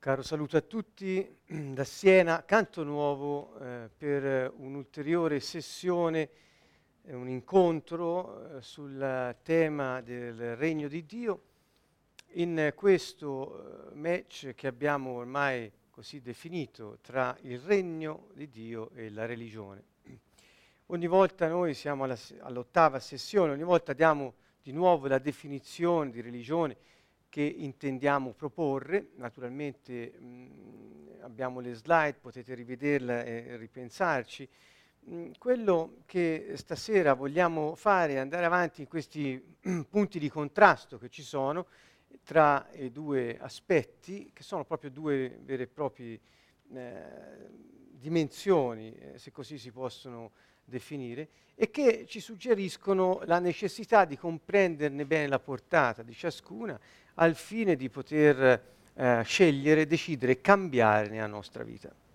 Caro saluto a tutti da Siena, canto nuovo eh, per un'ulteriore sessione, eh, un incontro eh, sul tema del regno di Dio. In questo eh, match che abbiamo ormai così definito tra il regno di Dio e la religione. Ogni volta noi siamo alla, all'ottava sessione, ogni volta diamo di nuovo la definizione di religione che intendiamo proporre. Naturalmente mh, abbiamo le slide, potete rivederla e ripensarci. Mh, quello che stasera vogliamo fare è andare avanti in questi punti di contrasto che ci sono tra i due aspetti, che sono proprio due vere e proprie eh, dimensioni, eh, se così si possono definire, e che ci suggeriscono la necessità di comprenderne bene la portata di ciascuna al fine di poter eh, scegliere, decidere, cambiare nella nostra vita.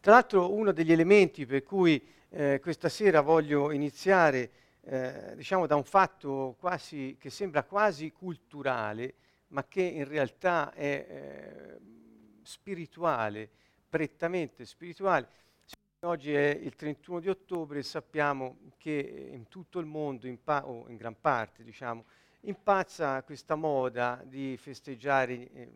Tra l'altro uno degli elementi per cui eh, questa sera voglio iniziare eh, diciamo da un fatto quasi, che sembra quasi culturale, ma che in realtà è eh, spirituale, prettamente spirituale. Oggi è il 31 di ottobre e sappiamo che in tutto il mondo, in pa- o in gran parte, diciamo, impazza questa moda di festeggiare, eh,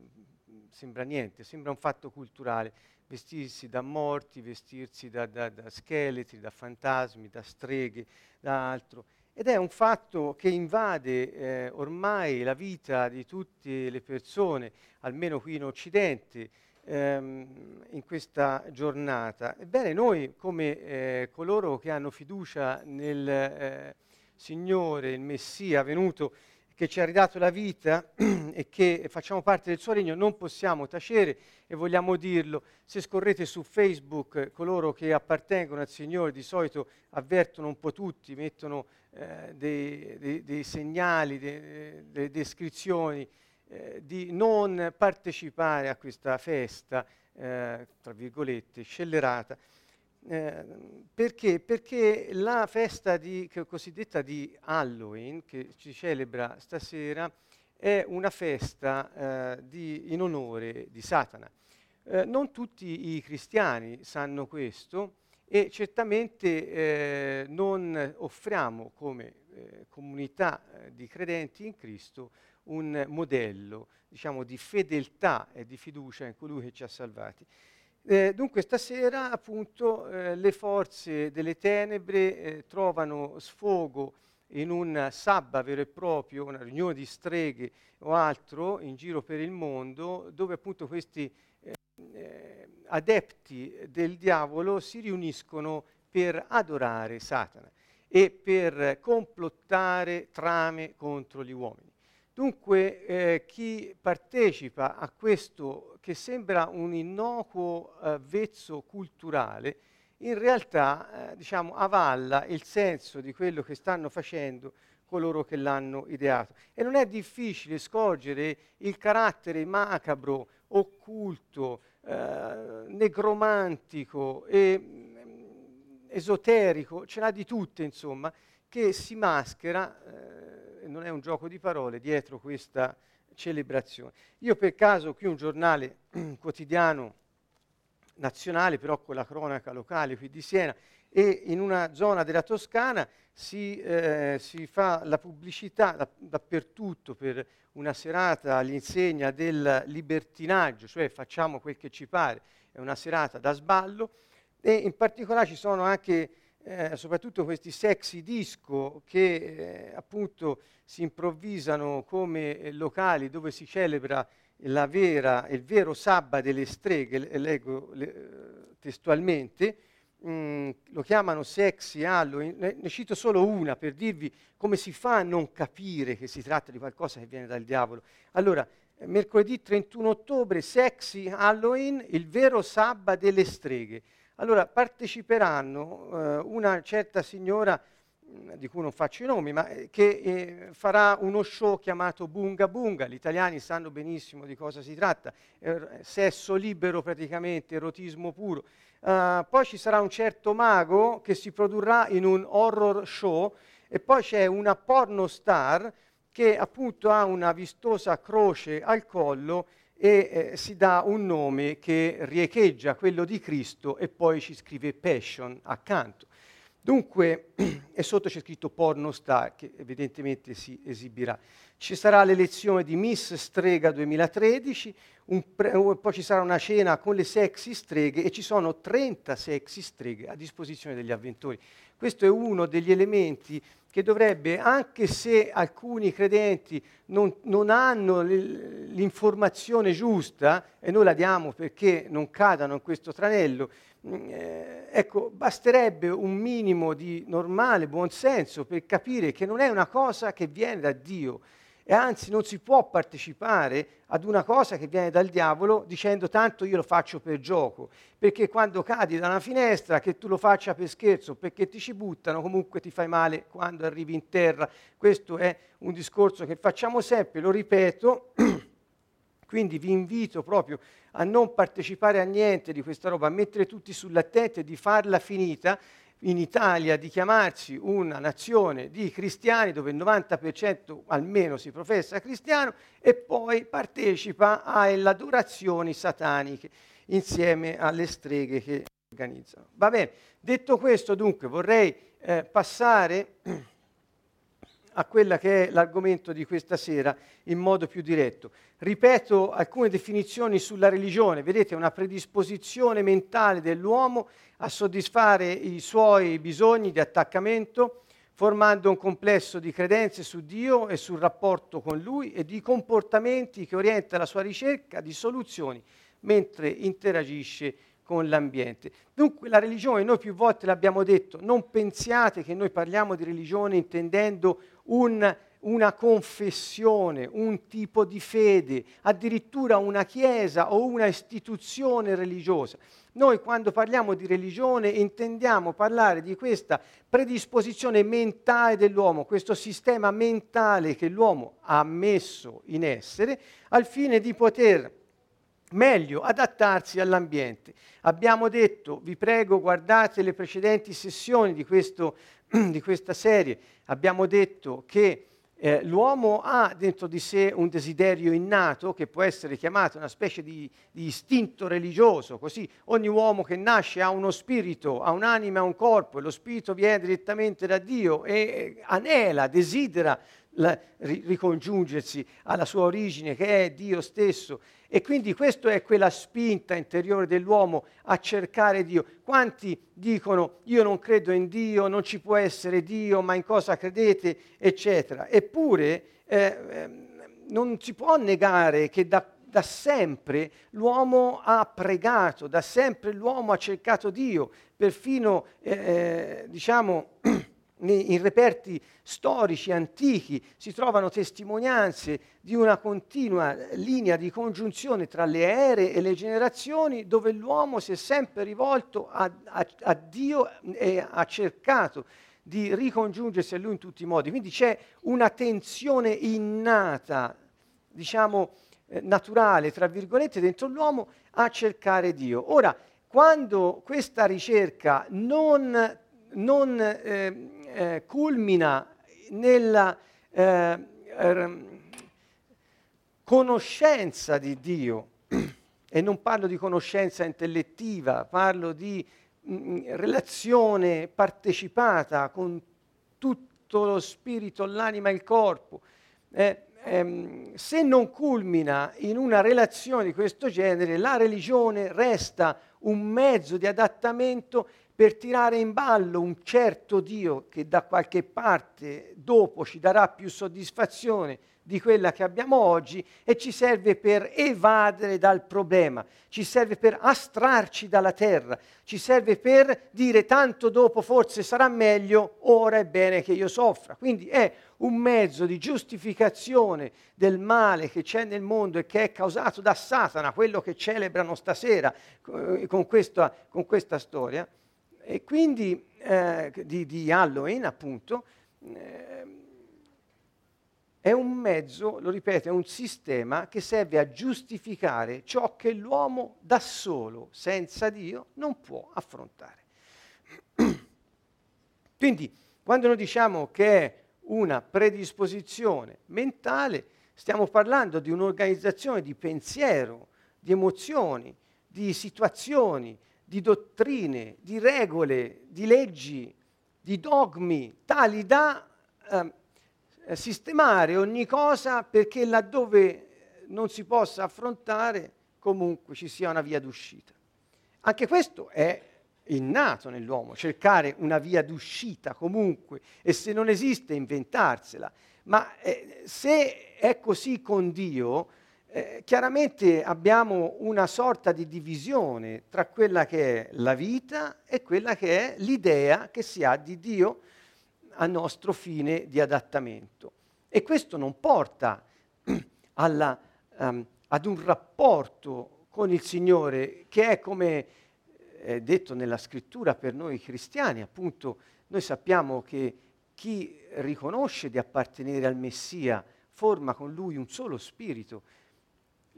sembra niente, sembra un fatto culturale, vestirsi da morti, vestirsi da, da, da scheletri, da fantasmi, da streghe, da altro. Ed è un fatto che invade eh, ormai la vita di tutte le persone, almeno qui in Occidente, ehm, in questa giornata. Ebbene, noi come eh, coloro che hanno fiducia nel eh, Signore, il Messia venuto, che ci ha ridato la vita e che facciamo parte del suo regno, non possiamo tacere e vogliamo dirlo. Se scorrete su Facebook, coloro che appartengono al Signore di solito avvertono un po' tutti, mettono eh, dei, dei, dei, segnali, delle de descrizioni eh, di non partecipare a questa festa, eh, tra virgolette, scellerata. Eh, perché? Perché la festa di, cosiddetta di Halloween, che ci celebra stasera, è una festa eh, di, in onore di Satana. Eh, non tutti i cristiani sanno questo e certamente eh, non offriamo come eh, comunità di credenti in Cristo un modello diciamo, di fedeltà e di fiducia in colui che ci ha salvati. Eh, dunque stasera appunto eh, le forze delle tenebre eh, trovano sfogo in un sabba vero e proprio, una riunione di streghe o altro in giro per il mondo, dove appunto questi eh, eh, adepti del diavolo si riuniscono per adorare Satana e per complottare trame contro gli uomini. Dunque eh, chi partecipa a questo che sembra un innocuo eh, vezzo culturale, in realtà eh, diciamo, avalla il senso di quello che stanno facendo coloro che l'hanno ideato. E non è difficile scorgere il carattere macabro, occulto, eh, negromantico e mm, esoterico, ce n'ha di tutte insomma, che si maschera eh, non è un gioco di parole, dietro questa celebrazione. Io per caso qui un giornale quotidiano nazionale, però con la cronaca locale qui di Siena, e in una zona della Toscana si, eh, si fa la pubblicità da, dappertutto per una serata all'insegna del libertinaggio, cioè facciamo quel che ci pare, è una serata da sballo, e in particolare ci sono anche eh, soprattutto questi sexy disco che eh, appunto si improvvisano come eh, locali dove si celebra la vera, il vero sabba delle streghe, leggo le, eh, testualmente, mm, lo chiamano sexy Halloween, ne, cito solo una per dirvi come si fa a non capire che si tratta di qualcosa che viene dal diavolo. Allora, mercoledì 31 ottobre, sexy Halloween, il vero sabba delle streghe. Allora parteciperanno eh, una certa signora, mm, di cui non faccio i nomi, ma eh, che eh, farà uno show chiamato Bunga Bunga, gli italiani sanno benissimo di cosa si tratta, sesso libero praticamente, erotismo puro. Uh, poi ci sarà un certo mago che si produrrà in un horror show e poi c'è una porno star che appunto ha una vistosa croce al collo e eh, si dà un nome che riecheggia quello di Cristo e poi ci scrive Passion accanto. Dunque, e sotto c'è scritto porno star, che evidentemente si esibirà. Ci sarà l'elezione di Miss Strega 2013, pre- poi ci sarà una cena con le sexy streghe e ci sono 30 sexy streghe a disposizione degli avventori. Questo è uno degli elementi che dovrebbe, anche se alcuni credenti non, non hanno l'informazione giusta, e noi la diamo perché non cadano in questo tranello, mm, eh, ecco, basterebbe un minimo di normale buonsenso per capire che non è una cosa che viene da Dio, e anzi non si può partecipare ad una cosa che viene dal diavolo dicendo tanto io lo faccio per gioco, perché quando cadi da una finestra, che tu lo faccia per scherzo, perché ti ci buttano, comunque ti fai male quando arrivi in terra. Questo è un discorso che facciamo sempre, lo ripeto, quindi vi invito proprio a non partecipare a niente di questa roba, a mettere tutti sull'attento e di farla finita, in Italia di chiamarsi una nazione di cristiani dove il 90% almeno si professa cristiano e poi partecipa alle adorazioni sataniche insieme alle streghe che organizzano. Va bene, detto questo dunque vorrei eh, passare a quella che è l'argomento di questa sera in modo più diretto. Ripeto alcune definizioni sulla religione, vedete una predisposizione mentale dell'uomo a soddisfare i suoi bisogni di attaccamento, formando un complesso di credenze su Dio e sul rapporto con Lui e di comportamenti che orienta la sua ricerca di soluzioni mentre interagisce con l'ambiente. Dunque la religione, noi più volte l'abbiamo detto, non pensiate che noi parliamo di religione intendendo un, una confessione, un tipo di fede, addirittura una chiesa o una istituzione religiosa. Noi quando parliamo di religione intendiamo parlare di questa predisposizione mentale dell'uomo, questo sistema mentale che l'uomo ha messo in essere al fine di poter meglio adattarsi all'ambiente. Abbiamo detto, vi prego, guardate le precedenti sessioni di, questo, di questa serie, abbiamo detto che eh, l'uomo ha dentro di sé un desiderio innato che può essere chiamato una specie di, di, istinto religioso, così ogni uomo che nasce ha uno spirito, ha un'anima, ha un corpo e lo spirito viene direttamente da Dio e eh, anela, desidera la, ricongiungersi alla sua origine che è Dio stesso e quindi questa è quella spinta interiore dell'uomo a cercare Dio. Quanti dicono io non credo in Dio, non ci può essere Dio, ma in cosa credete, eccetera. Eppure eh, ehm, non si può negare che da, da sempre l'uomo ha pregato, da sempre l'uomo ha cercato Dio, perfino eh, eh diciamo in reperti storici antichi si trovano testimonianze di una continua linea di congiunzione tra le ere e le generazioni dove l'uomo si è sempre rivolto a, a, a Dio e ha cercato di ricongiungersi a Lui in tutti i modi. Quindi c'è una tensione innata, diciamo eh, naturale, tra virgolette, dentro l'uomo a cercare Dio. Ora, quando questa ricerca non, non eh, eh, culmina nella eh, conoscenza di Dio, e non parlo di conoscenza intellettiva, parlo di mh, mm, relazione partecipata con tutto lo spirito, l'anima e il corpo. Eh, ehm, se non culmina in una relazione di questo genere, la religione resta un mezzo di adattamento per tirare in ballo un certo Dio che da qualche parte dopo ci darà più soddisfazione di quella che abbiamo oggi e ci serve per evadere dal problema, ci serve per astrarci dalla terra, ci serve per dire tanto dopo forse sarà meglio, ora è bene che io soffra. Quindi è un mezzo di giustificazione del male che c'è nel mondo e che è causato da Satana, quello che celebrano stasera eh, con questa, con questa storia e quindi eh, di, di, Halloween appunto, eh, è un mezzo, lo ripeto, è un sistema che serve a giustificare ciò che l'uomo da solo, senza Dio, non può affrontare. Quindi, quando noi diciamo che è una predisposizione mentale, Stiamo parlando di un'organizzazione di pensiero, di emozioni, di situazioni, di dottrine, di regole, di leggi, di dogmi, tali da eh, sistemare ogni cosa perché laddove non si possa affrontare comunque ci sia una via d'uscita. Anche questo è innato nell'uomo, cercare una via d'uscita comunque e se non esiste inventarsela. Ma eh, se è così con Dio, eh, chiaramente abbiamo una sorta di divisione tra quella che è la vita e quella che è l'idea che si ha di Dio a nostro fine di adattamento. E questo non porta alla, um, ad un rapporto con il Signore che è come è detto nella scrittura per noi cristiani, appunto noi sappiamo che chi riconosce di appartenere al Messia forma con lui un solo spirito.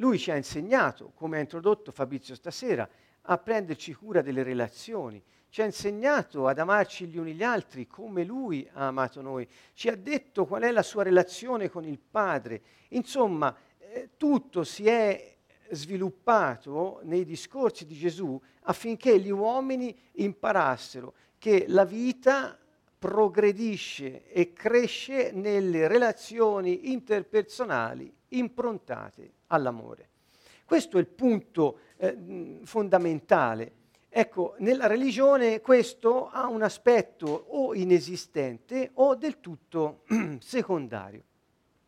Lui ci ha insegnato, come ha introdotto Fabrizio stasera, a prenderci cura delle relazioni, ci ha insegnato ad amarci gli uni gli altri come lui ha amato noi, ci ha detto qual è la sua relazione con il Padre. Insomma, eh, tutto si è sviluppato nei discorsi di Gesù affinché gli uomini imparassero che la vita progredisce e cresce nelle relazioni interpersonali improntate all'amore. Questo è il punto eh, fondamentale. Ecco, nella religione questo ha un aspetto o inesistente o del tutto secondario.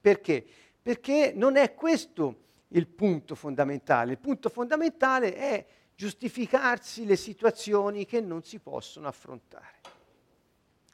Perché? Perché non è questo il punto fondamentale. Il punto fondamentale è giustificarsi le situazioni che non si possono affrontare,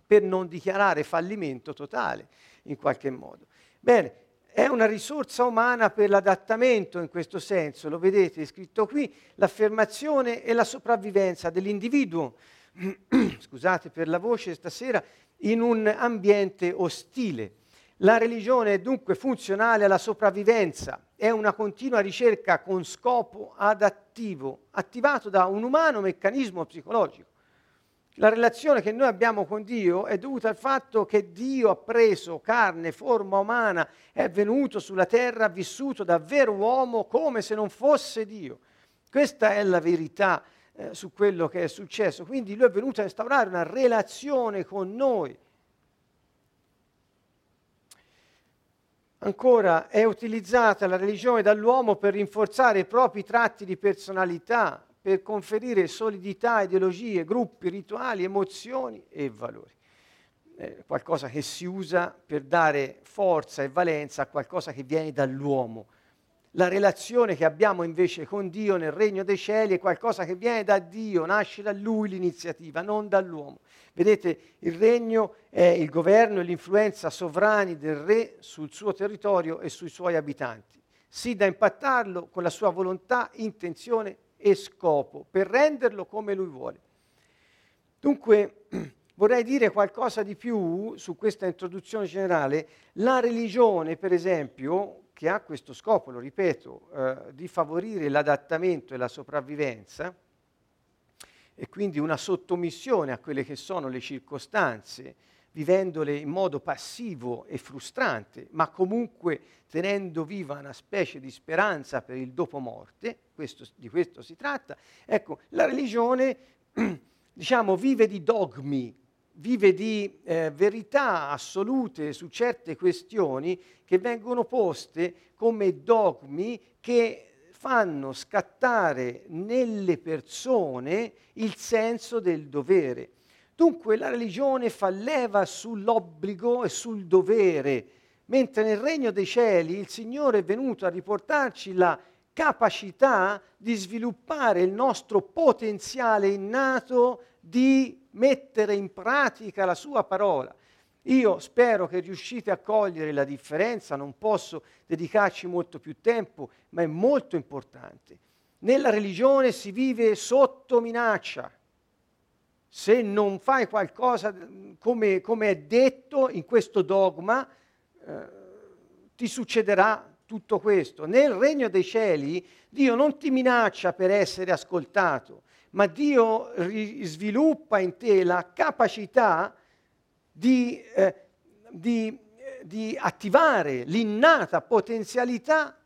per non dichiarare fallimento totale in qualche modo. Bene, è una risorsa umana per l'adattamento in questo senso, lo vedete scritto qui, l'affermazione e la sopravvivenza dell'individuo, scusate per la voce stasera, in un ambiente ostile. La religione è dunque funzionale alla sopravvivenza, è una continua ricerca con scopo adattivo, attivato da un umano meccanismo psicologico. La relazione che noi abbiamo con Dio è dovuta al fatto che Dio ha preso carne, forma umana, è venuto sulla terra, ha vissuto da vero uomo come se non fosse Dio. Questa è la verità eh, su quello che è successo. Quindi lui è venuto a instaurare una relazione con noi Ancora, è utilizzata la religione dall'uomo per rinforzare i propri tratti di personalità, per conferire solidità, ideologie, gruppi, rituali, emozioni e valori. È qualcosa che si usa per dare forza e valenza a qualcosa che viene dall'uomo. La relazione che abbiamo invece con Dio nel regno dei cieli è qualcosa che viene da Dio, nasce da Lui l'iniziativa, non dall'uomo. Vedete, il regno è il governo e l'influenza sovrani del re sul suo territorio e sui suoi abitanti, sì da impattarlo con la sua volontà, intenzione e scopo, per renderlo come lui vuole. Dunque, vorrei dire qualcosa di più su questa introduzione generale. La religione, per esempio, che ha questo scopo, lo ripeto, eh, di favorire l'adattamento e la sopravvivenza, e quindi una sottomissione a quelle che sono le circostanze, vivendole in modo passivo e frustrante, ma comunque tenendo viva una specie di speranza per il dopo morte, questo, di questo si tratta. Ecco, la religione, diciamo, vive di dogmi, vive di eh, verità assolute su certe questioni che vengono poste come dogmi che fanno scattare nelle persone il senso del dovere. Dunque la religione fa leva sull'obbligo e sul dovere, mentre nel regno dei cieli il Signore è venuto a riportarci la capacità di sviluppare il nostro potenziale innato di mettere in pratica la sua parola. Io spero che riuscite a cogliere la differenza, non posso dedicarci molto più tempo, ma è molto importante. Nella religione si vive sotto minaccia. Se non fai qualcosa come, come è detto in questo dogma, eh, ti succederà tutto questo. Nel regno dei cieli Dio non ti minaccia per essere ascoltato, ma Dio sviluppa in te la capacità di, eh, di di attivare l'innata potenzialità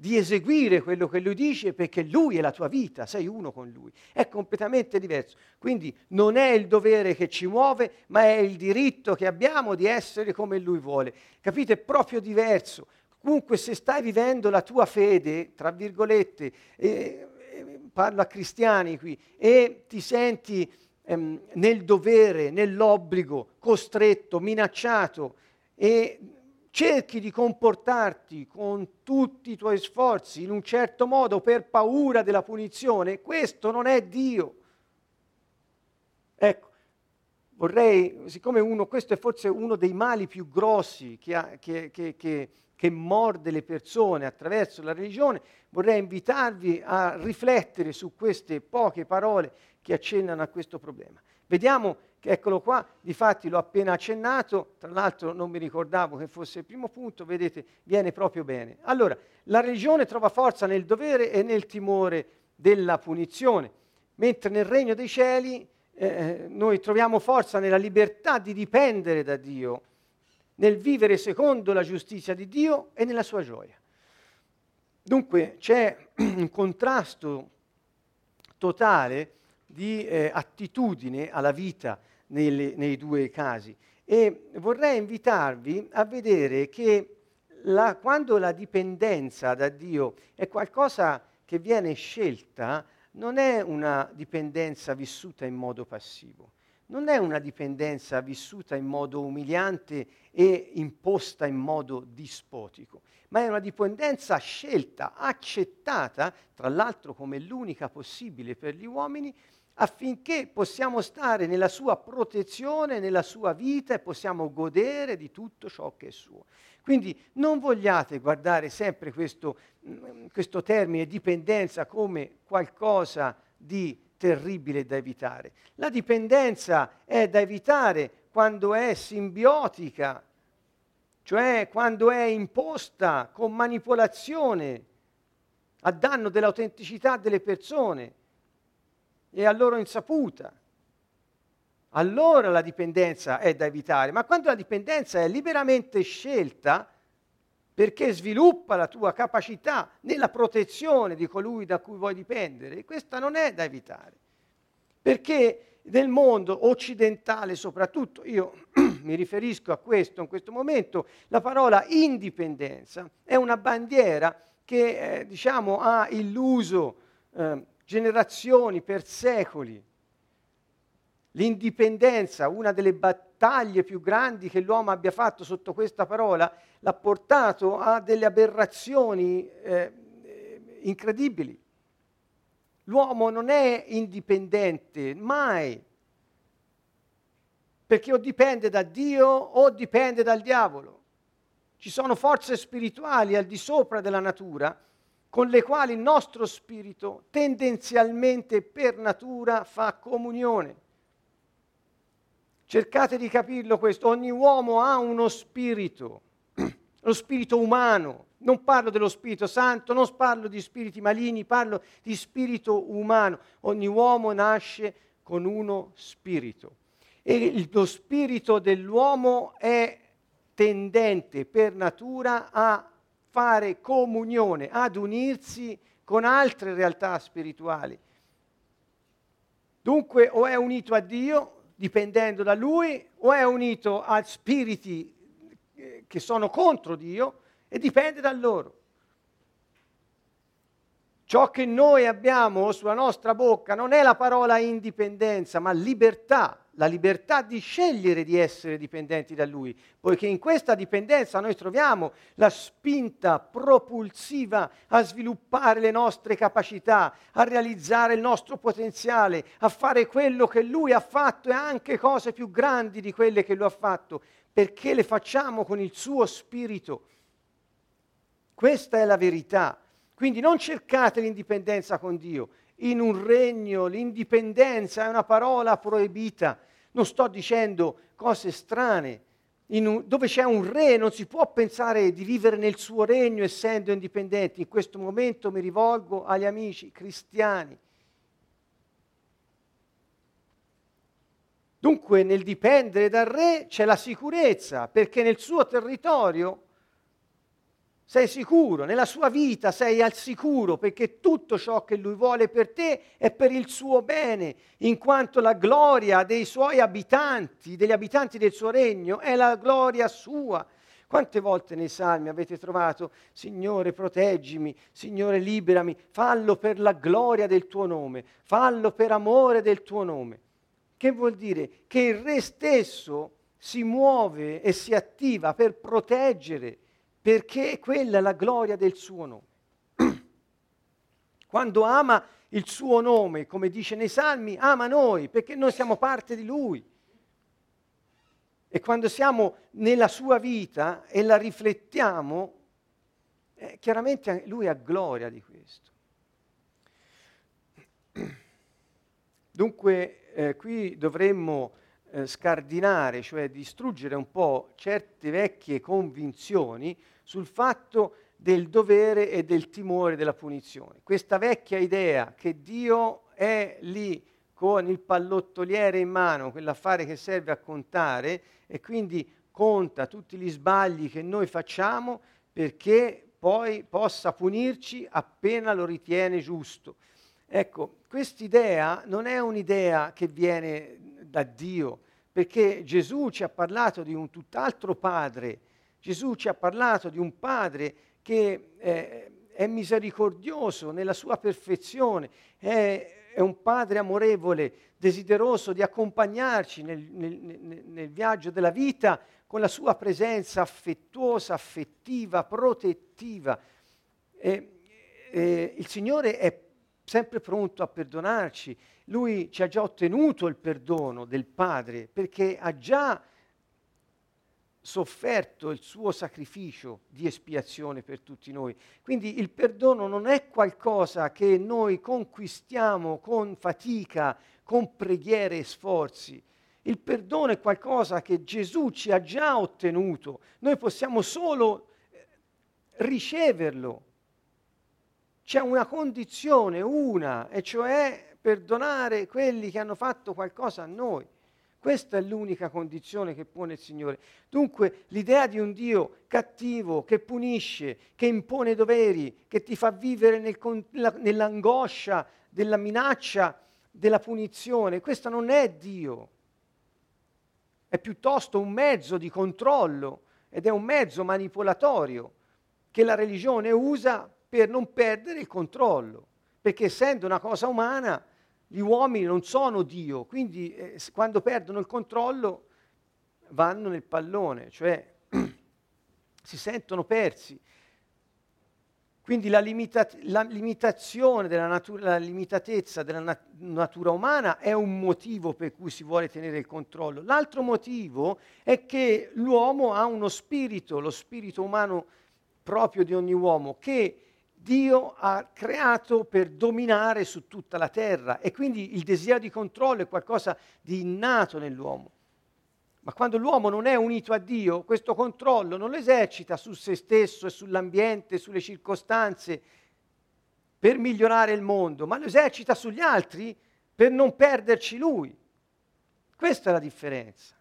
di eseguire quello che lui dice perché lui è la tua vita, sei uno con lui. È completamente diverso. Quindi non è il dovere che ci muove, ma è il diritto che abbiamo di essere come lui vuole. Capite? È proprio diverso. Comunque se stai vivendo la tua fede, tra virgolette, eh, parlo a cristiani qui, e ti senti ehm, nel dovere, nell'obbligo, costretto, minacciato e cerchi di comportarti con tutti i tuoi sforzi in un certo modo per paura della punizione, questo non è Dio. Ecco, vorrei, siccome uno, questo è forse uno dei mali più grossi che, ha, che, che, che morde le persone attraverso la religione, vorrei invitarvi a riflettere su queste poche parole che accennano a questo problema. Vediamo che eccolo qua, difatti l'ho appena accennato, tra l'altro non mi ricordavo che fosse il primo punto, vedete, viene proprio bene. Allora, la religione trova forza nel dovere e nel timore della punizione, mentre nel regno dei cieli eh, noi troviamo forza nella libertà di dipendere da Dio, nel vivere secondo la giustizia di Dio e nella sua gioia. Dunque c'è un contrasto totale di eh, attitudine alla vita nelle, nei due casi. E vorrei invitarvi a vedere che la, quando la dipendenza da Dio è qualcosa che viene scelta, non è una dipendenza vissuta in modo passivo, non è una dipendenza vissuta in modo umiliante e imposta in modo dispotico, ma è una dipendenza scelta, accettata, tra l'altro come l'unica possibile per gli uomini, affinché possiamo stare nella sua protezione, nella sua vita e possiamo godere di tutto ciò che è suo. Quindi non vogliate guardare sempre questo, mm, questo termine dipendenza come qualcosa di terribile da evitare. La dipendenza è da evitare quando è simbiotica, cioè quando è imposta con manipolazione a danno dell'autenticità delle persone e a loro insaputa. Allora la dipendenza è da evitare, ma quando la dipendenza è liberamente scelta, perché sviluppa la tua capacità nella protezione di colui da cui vuoi dipendere, questa non è da evitare. Perché nel mondo occidentale soprattutto, io mi riferisco a questo in questo momento, la parola indipendenza è una bandiera che eh, diciamo, ha illuso eh, generazioni, per secoli. L'indipendenza, una delle battaglie più grandi che l'uomo abbia fatto sotto questa parola, l'ha portato a delle aberrazioni eh, incredibili. L'uomo non è indipendente, mai, perché o dipende da Dio o dipende dal diavolo. Ci sono forze spirituali al di sopra della natura con le quali il nostro spirito tendenzialmente per natura fa comunione. Cercate di capirlo questo, ogni uomo ha uno spirito, lo spirito umano, non parlo dello Spirito Santo, non parlo di spiriti maligni, parlo di spirito umano. Ogni uomo nasce con uno spirito e lo spirito dell'uomo è tendente per natura a fare comunione, ad unirsi con altre realtà spirituali. Dunque o è unito a Dio, dipendendo da Lui, o è unito a spiriti eh, che sono contro Dio e dipende da loro. Ciò che noi abbiamo sulla nostra bocca non è la parola indipendenza, ma libertà la libertà di scegliere di essere dipendenti da Lui, poiché in questa dipendenza noi troviamo la spinta propulsiva a sviluppare le nostre capacità, a realizzare il nostro potenziale, a fare quello che Lui ha fatto e anche cose più grandi di quelle che Lui ha fatto, perché le facciamo con il suo spirito. Questa è la verità. Quindi non cercate l'indipendenza con Dio. In un regno l'indipendenza è una parola proibita non sto dicendo cose strane. Un, dove c'è un re non si può pensare di vivere nel suo regno essendo indipendenti. In questo momento mi rivolgo agli amici cristiani. Dunque nel dipendere dal re c'è la sicurezza, perché nel suo territorio sei sicuro, nella sua vita sei al sicuro perché tutto ciò che lui vuole per te è per il suo bene, in quanto la gloria dei suoi abitanti, degli abitanti del suo regno, è la gloria sua. Quante volte nei salmi avete trovato, Signore proteggimi, Signore liberami, fallo per la gloria del tuo nome, fallo per amore del tuo nome. Che vuol dire? Che il re stesso si muove e si attiva per proteggere perché quella è la gloria del suo nome. Quando ama il suo nome, come dice nei Salmi, ama noi, perché noi siamo parte di lui. E quando siamo nella sua vita e la riflettiamo, eh, chiaramente lui ha gloria di questo. Dunque eh, qui dovremmo eh, scardinare, cioè distruggere un po' certe vecchie convinzioni sul fatto del dovere e del timore della punizione. Questa vecchia idea che Dio è lì con il pallottoliere in mano, quell'affare che serve a contare e quindi conta tutti gli sbagli che noi facciamo perché poi possa punirci appena lo ritiene giusto. Ecco, quest'idea non è un'idea che viene da Dio, perché Gesù ci ha parlato di un tutt'altro Padre Gesù ci ha parlato di un Padre che eh, è misericordioso nella sua perfezione, è, è, un Padre amorevole, desideroso di accompagnarci nel, nel, nel viaggio della vita con la sua presenza affettuosa, affettiva, protettiva. E, e il Signore è sempre pronto a perdonarci. Lui ci ha già ottenuto il perdono del Padre perché ha già sofferto il suo sacrificio di espiazione per tutti noi. Quindi il perdono non è qualcosa che noi conquistiamo con fatica, con preghiere e sforzi. Il perdono è qualcosa che Gesù ci ha già ottenuto. Noi possiamo solo eh, riceverlo. C'è una condizione, una, e cioè perdonare quelli che hanno fatto qualcosa a noi. Questa è l'unica condizione che pone il Signore. Dunque l'idea di un Dio cattivo, che punisce, che impone doveri, che ti fa vivere nel, nell'angoscia della minaccia, della punizione, questo non è Dio. È piuttosto un mezzo di controllo ed è un mezzo manipolatorio che la religione usa per non perdere il controllo, perché essendo una cosa umana gli uomini non sono Dio, quindi eh, quando perdono il controllo vanno nel pallone, cioè si sentono persi. Quindi la, limita- la limitazione della natura, la limitatezza della nat- natura umana è un motivo per cui si vuole tenere il controllo. L'altro motivo è che l'uomo ha uno spirito, lo spirito umano proprio di ogni uomo, che Dio ha creato per dominare su tutta la terra e quindi il desiderio di controllo è qualcosa di innato nell'uomo. Ma quando l'uomo non è unito a Dio, questo controllo non lo esercita su se stesso e sull'ambiente, sulle circostanze per migliorare il mondo, ma lo esercita sugli altri per non perderci lui. Questa è la differenza.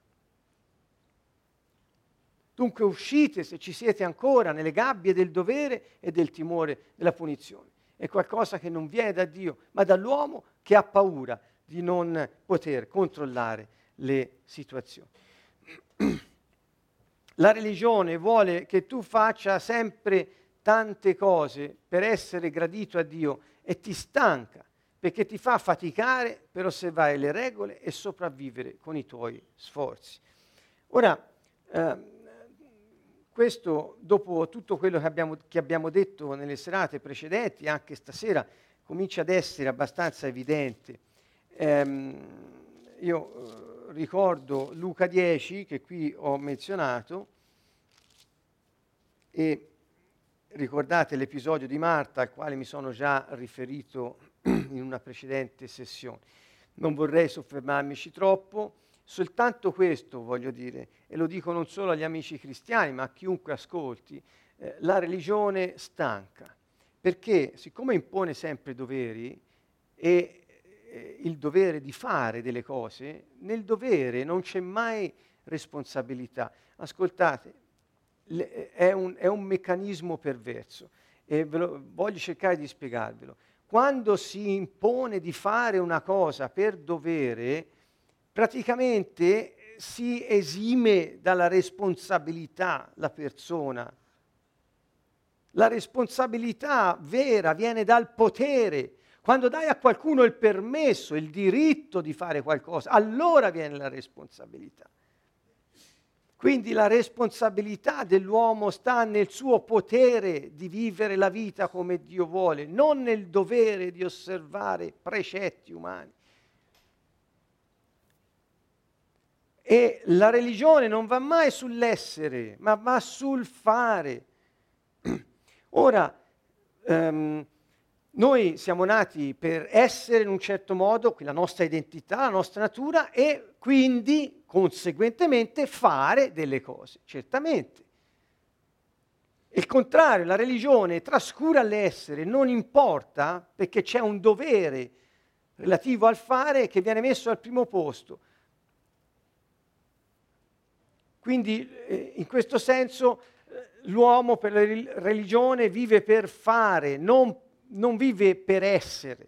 Dunque uscite se ci siete ancora nelle gabbie del dovere e del timore della punizione. È qualcosa che non viene da Dio, ma dall'uomo che ha paura di non poter controllare le situazioni. La religione vuole che tu faccia sempre tante cose per essere gradito a Dio e ti stanca perché ti fa faticare per osservare le regole e sopravvivere con i tuoi sforzi. Ora, eh, questo, dopo tutto quello che abbiamo, che abbiamo detto nelle serate precedenti, anche stasera, comincia ad essere abbastanza evidente. Ehm, io eh, ricordo Luca 10, che qui ho menzionato, e ricordate l'episodio di Marta al quale mi sono già riferito in una precedente sessione. Non vorrei soffermarmici troppo, Soltanto questo voglio dire, e lo dico non solo agli amici cristiani, ma a chiunque ascolti, eh, la religione stanca, perché siccome impone sempre doveri e, eh, il dovere di fare delle cose, nel dovere non c'è mai responsabilità. Ascoltate, le, è, un, è, un, meccanismo perverso e lo, voglio cercare di spiegarvelo. Quando si impone di fare una cosa per dovere, praticamente si esime dalla responsabilità la persona. La responsabilità vera viene dal potere. Quando dai a qualcuno il permesso, il diritto di fare qualcosa, allora viene la responsabilità. Quindi la responsabilità dell'uomo sta nel suo potere di vivere la vita come Dio vuole, non nel dovere di osservare precetti umani. E la religione non va mai sull'essere, ma va sul fare. Ora, um, noi siamo nati per essere in un certo modo, la nostra identità, la nostra natura, e quindi conseguentemente fare delle cose, certamente. Il contrario, la religione trascura l'essere, non importa perché c'è un dovere relativo al fare che viene messo al primo posto. Quindi eh, in questo senso eh, l'uomo per la religione vive per fare, non, non vive per essere.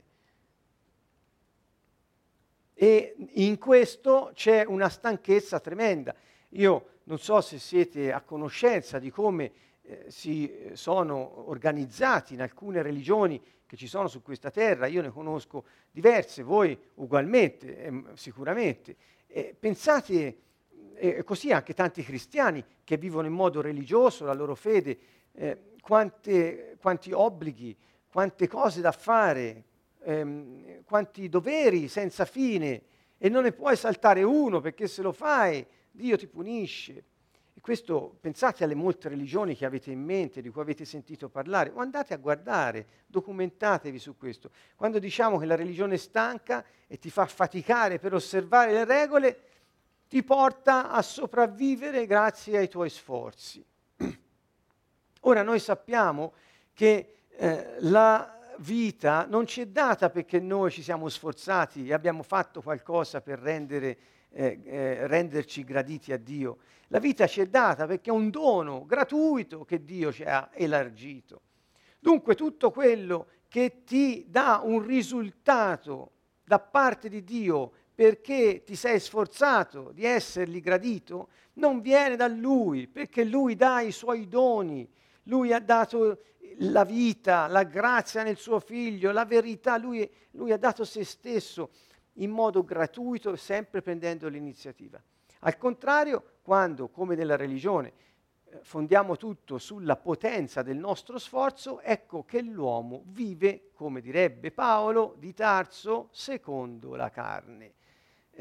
E in questo c'è una stanchezza tremenda. Io non so se siete a conoscenza di come eh, si eh, sono organizzati in alcune religioni che ci sono su questa terra, io ne conosco diverse, voi ugualmente, eh, sicuramente. Eh, pensate e così anche tanti cristiani che vivono in modo religioso la loro fede, eh, quante, quanti obblighi, quante cose da fare, ehm, quanti doveri senza fine e non ne puoi saltare uno perché se lo fai Dio ti punisce. E questo pensate alle molte religioni che avete in mente, di cui avete sentito parlare, o andate a guardare, documentatevi su questo. Quando diciamo che la religione è stanca e ti fa faticare per osservare le regole, ti porta a sopravvivere grazie ai tuoi sforzi. Ora noi sappiamo che eh, la vita non ci è data perché noi ci siamo sforzati e abbiamo fatto qualcosa per rendere, eh, eh, renderci graditi a Dio. La vita ci è data perché è un dono gratuito che Dio ci ha elargito. Dunque tutto quello che ti dà un risultato da parte di Dio perché ti sei sforzato di essergli gradito, non viene da lui, perché lui dà i suoi doni, lui ha dato la vita, la grazia nel suo figlio, la verità, lui, lui ha dato se stesso in modo gratuito, sempre prendendo l'iniziativa. Al contrario, quando, come nella religione, fondiamo tutto sulla potenza del nostro sforzo, ecco che l'uomo vive, come direbbe Paolo di Tarso, secondo la carne.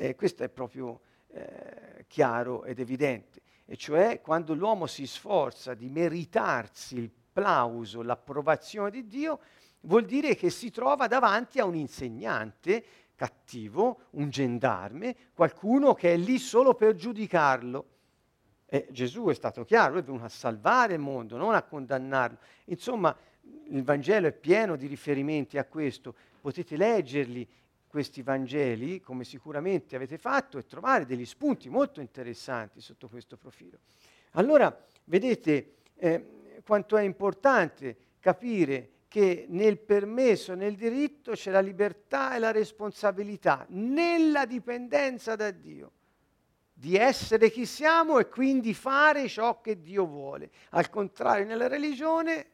Eh, questo è proprio eh, chiaro ed evidente. E cioè quando l'uomo si sforza di meritarsi il plauso, l'approvazione di Dio, vuol dire che si trova davanti a un insegnante cattivo, un gendarme, qualcuno che è lì solo per giudicarlo. E Gesù è stato chiaro, lui è venuto a salvare il mondo, non a condannarlo. Insomma, il Vangelo è pieno di riferimenti a questo, potete leggerli questi Vangeli, come sicuramente avete fatto, e trovare degli spunti molto interessanti sotto questo profilo. Allora, vedete eh, quanto è importante capire che nel permesso, nel diritto c'è la libertà e la responsabilità, nella dipendenza da Dio, di essere chi siamo e quindi fare ciò che Dio vuole. Al contrario, nella religione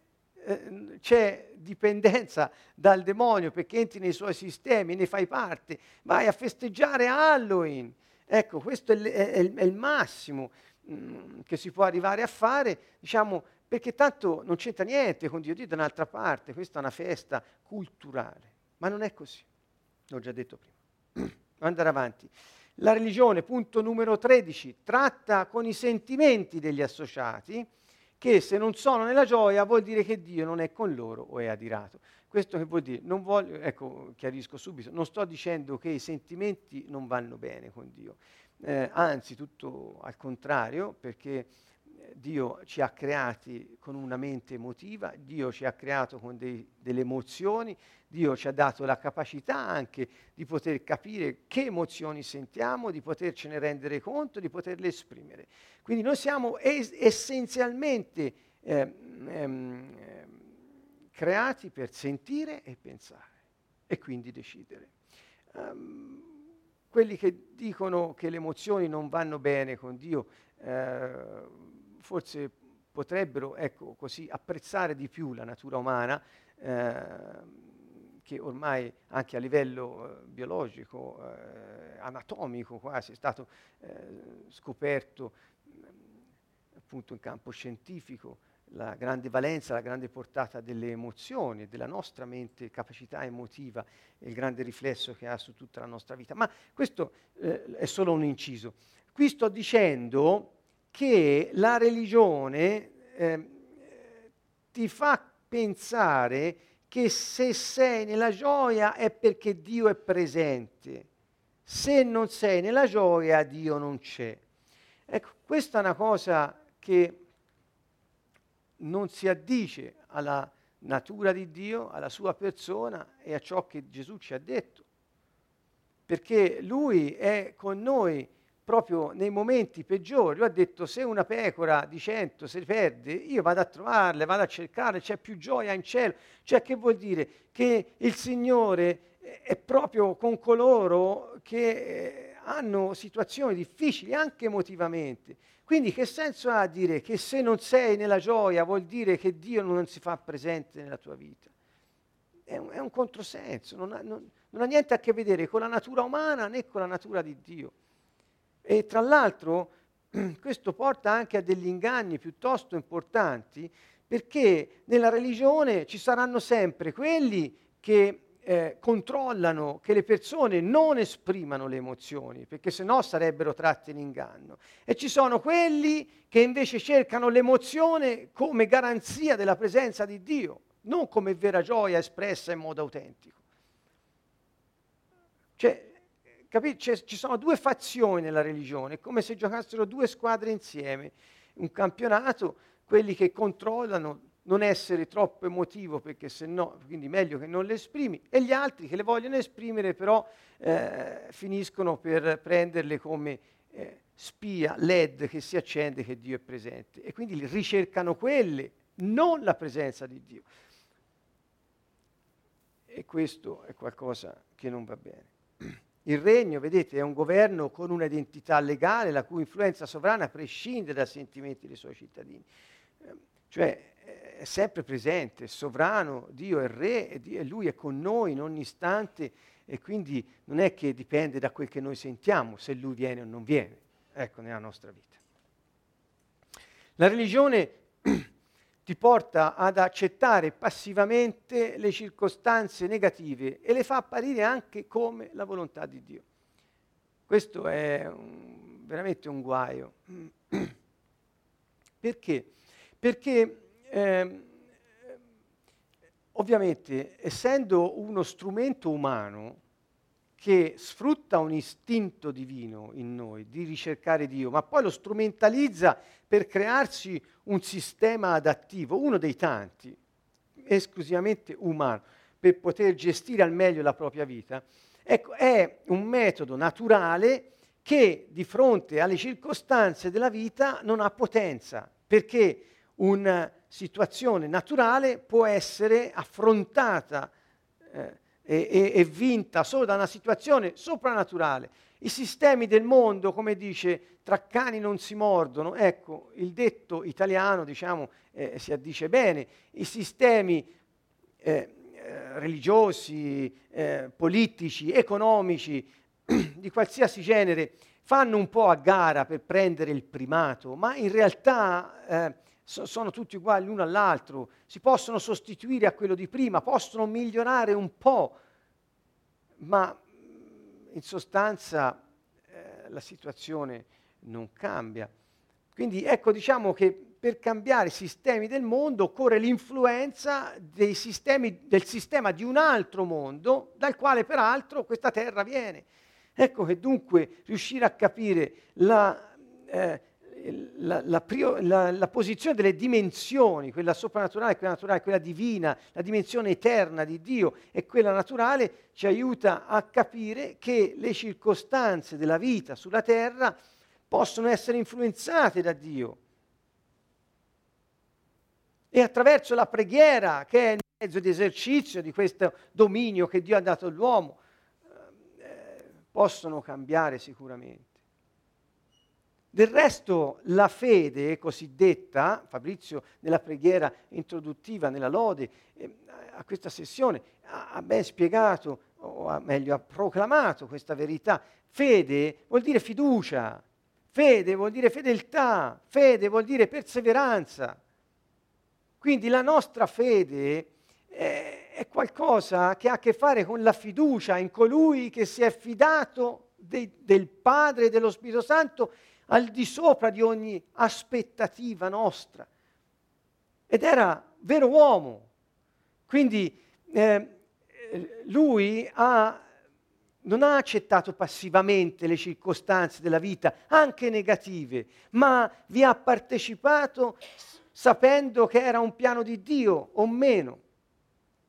eh, c'è dipendenza dal demonio perché entri nei suoi sistemi, ne fai parte, vai a festeggiare Halloween. Ecco, questo è, l- è, è il massimo mm, che si può arrivare a fare, diciamo, perché tanto non c'entra niente con Dio, Dio da un'altra parte, questa è una festa culturale, ma non è così, l'ho già detto prima. Andare avanti. La religione, punto numero 13, tratta con i sentimenti degli associati, che se non sono nella gioia vuol dire che Dio non è con loro o è adirato. Questo che vuol dire? Non voglio, ecco, chiarisco subito, non sto dicendo che i sentimenti non vanno bene con Dio, eh, anzi tutto al contrario, perché Dio ci ha creati con una mente emotiva, Dio ci ha creato con dei, delle emozioni, Dio ci ha dato la capacità anche di poter capire che emozioni sentiamo, di potercene rendere conto, di poterle esprimere. Quindi noi siamo es- essenzialmente eh, ehm, creati per sentire e pensare e quindi decidere. Um, quelli che dicono che le emozioni non vanno bene con Dio, eh, forse potrebbero ecco, così, apprezzare di più la natura umana, eh, che ormai anche a livello eh, biologico, eh, anatomico quasi, è stato eh, scoperto appunto in campo scientifico la grande valenza, la grande portata delle emozioni, della nostra mente, capacità emotiva e il grande riflesso che ha su tutta la nostra vita. Ma questo eh, è solo un inciso. Qui sto dicendo che la religione eh, ti fa pensare che se sei nella gioia è perché Dio è presente. Se non sei nella gioia, Dio non c'è. Ecco, questa è una cosa che non si addice alla natura di Dio, alla sua persona e a ciò che Gesù ci ha detto. Perché lui è con noi proprio nei momenti peggiori. Lui ha detto se una pecora di cento si perde, io vado a trovarle, vado a cercarle, c'è più gioia in cielo. Cioè che vuol dire? Che il Signore è proprio con coloro che eh, hanno situazioni difficili anche emotivamente quindi che senso ha dire che se non sei nella gioia vuol dire che Dio non si fa presente nella tua vita? È un, è un controsenso, non ha, non, non ha niente a che vedere con la natura umana né con la natura di Dio. E tra l'altro questo porta anche a degli inganni piuttosto importanti perché nella religione ci saranno sempre quelli che eh, controllano che le persone non esprimano le emozioni, perché se no sarebbero tratte in inganno. E ci sono quelli che invece cercano l'emozione come garanzia della presenza di Dio, non come vera gioia espressa in modo autentico. Cioè, capite? ci sono due fazioni nella religione, come se giocassero due squadre insieme. Un campionato, quelli che controllano non essere troppo emotivo perché se no, quindi meglio che non le esprimi, e gli altri che le vogliono esprimere però eh, finiscono per prenderle come eh, spia LED che si accende che Dio è presente e quindi ricercano quelle, non la presenza di Dio. E questo è qualcosa che non va bene. Il regno, vedete, è un governo con un'identità legale la cui influenza sovrana prescinde dai sentimenti dei suoi cittadini. Eh, cioè è sempre presente, è sovrano, Dio è re e Lui è con noi in ogni istante e quindi non è che dipende da quel che noi sentiamo se Lui viene o non viene, ecco, nella nostra vita. La religione ti porta ad accettare passivamente le circostanze negative e le fa apparire anche come la volontà di Dio. Questo è un, veramente un guaio. Perché? Perché eh, ovviamente, essendo uno strumento umano che sfrutta un istinto divino in noi di ricercare Dio, ma poi lo strumentalizza per crearsi un sistema adattivo, uno dei tanti, esclusivamente umano, per poter gestire al meglio la propria vita, ecco, è un metodo naturale che di fronte alle circostanze della vita non ha potenza, perché un situazione naturale può essere affrontata eh, e, e, vinta solo da una situazione soprannaturale. I sistemi del mondo, come dice, tra cani non si mordono, ecco, il detto italiano, diciamo, eh, si addice bene, i sistemi eh, eh religiosi, eh, politici, economici, di qualsiasi genere, fanno un po' a gara per prendere il primato, ma in realtà eh, so, sono tutti uguali l'uno all'altro, si possono sostituire a quello di prima, possono migliorare un po', ma in sostanza eh, la situazione non cambia. Quindi ecco diciamo che per cambiare i sistemi del mondo occorre l'influenza sistemi, del sistema di un altro mondo dal quale peraltro questa terra viene. Ecco che dunque riuscire a capire la, eh, la, la, prio, la, la, posizione delle dimensioni, quella soprannaturale, quella naturale, quella divina, la dimensione eterna di Dio e quella naturale, ci aiuta a capire che le circostanze della vita sulla terra possono essere influenzate da Dio. E attraverso la preghiera, che è il mezzo di esercizio di questo dominio che Dio ha dato all'uomo, eh, possono cambiare sicuramente. Del resto la fede cosiddetta, Fabrizio nella preghiera introduttiva, nella lode eh, a questa sessione, ha, ben spiegato, o meglio ha proclamato questa verità. Fede vuol dire fiducia, fede vuol dire fedeltà, fede vuol dire perseveranza. Quindi la nostra fede è, è qualcosa che ha a che fare con la fiducia in colui che si è fidato de, del Padre e dello Spirito Santo al di sopra di ogni aspettativa nostra. Ed era vero uomo. Quindi eh, lui ha, non ha accettato passivamente le circostanze della vita, anche negative, ma vi ha partecipato sapendo che era un piano di Dio o meno.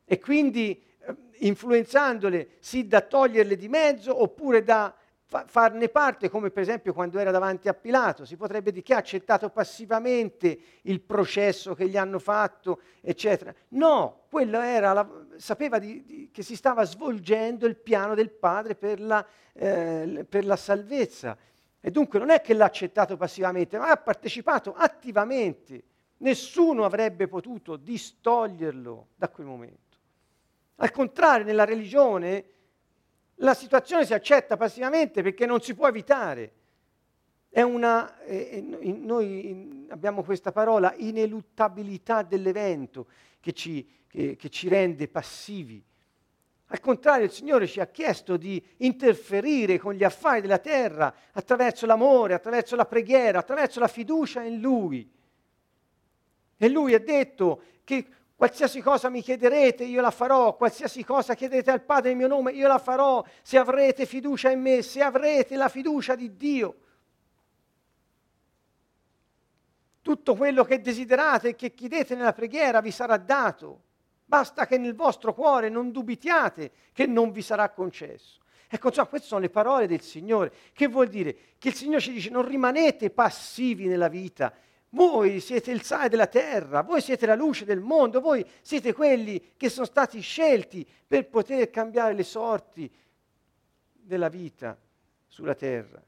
E quindi eh, influenzandole sì da toglierle di mezzo oppure da fa- farne parte, come per esempio quando era davanti a Pilato, si potrebbe dire che ha accettato passivamente il processo che gli hanno fatto, eccetera. No, quello era, la, sapeva di, di, che si stava svolgendo il piano del Padre per la, eh, per la salvezza. E dunque non è che l'ha accettato passivamente, ma ha partecipato attivamente. Nessuno avrebbe potuto distoglierlo da quel momento. Al contrario, nella religione la situazione si accetta passivamente perché non si può evitare. È una, eh, noi abbiamo questa parola, ineluttabilità dell'evento che ci, che, che ci rende passivi. Al contrario, il Signore ci ha chiesto di interferire con gli affari della terra attraverso l'amore, attraverso la preghiera, attraverso la fiducia in Lui. E Lui ha detto che Qualsiasi cosa mi chiederete, io la farò. Qualsiasi cosa chiederete al Padre in mio nome, io la farò. Se avrete fiducia in me, se avrete la fiducia di Dio. Tutto quello che desiderate e che chiedete nella preghiera vi sarà dato. Basta che nel vostro cuore non dubitiate che non vi sarà concesso. Ecco, cioè, queste sono le parole del Signore. Che vuol dire? Che il Signore ci dice non rimanete passivi nella vita, voi siete il sale della terra, voi siete la luce del mondo, voi siete quelli che sono stati scelti per poter cambiare le sorti della vita sulla terra.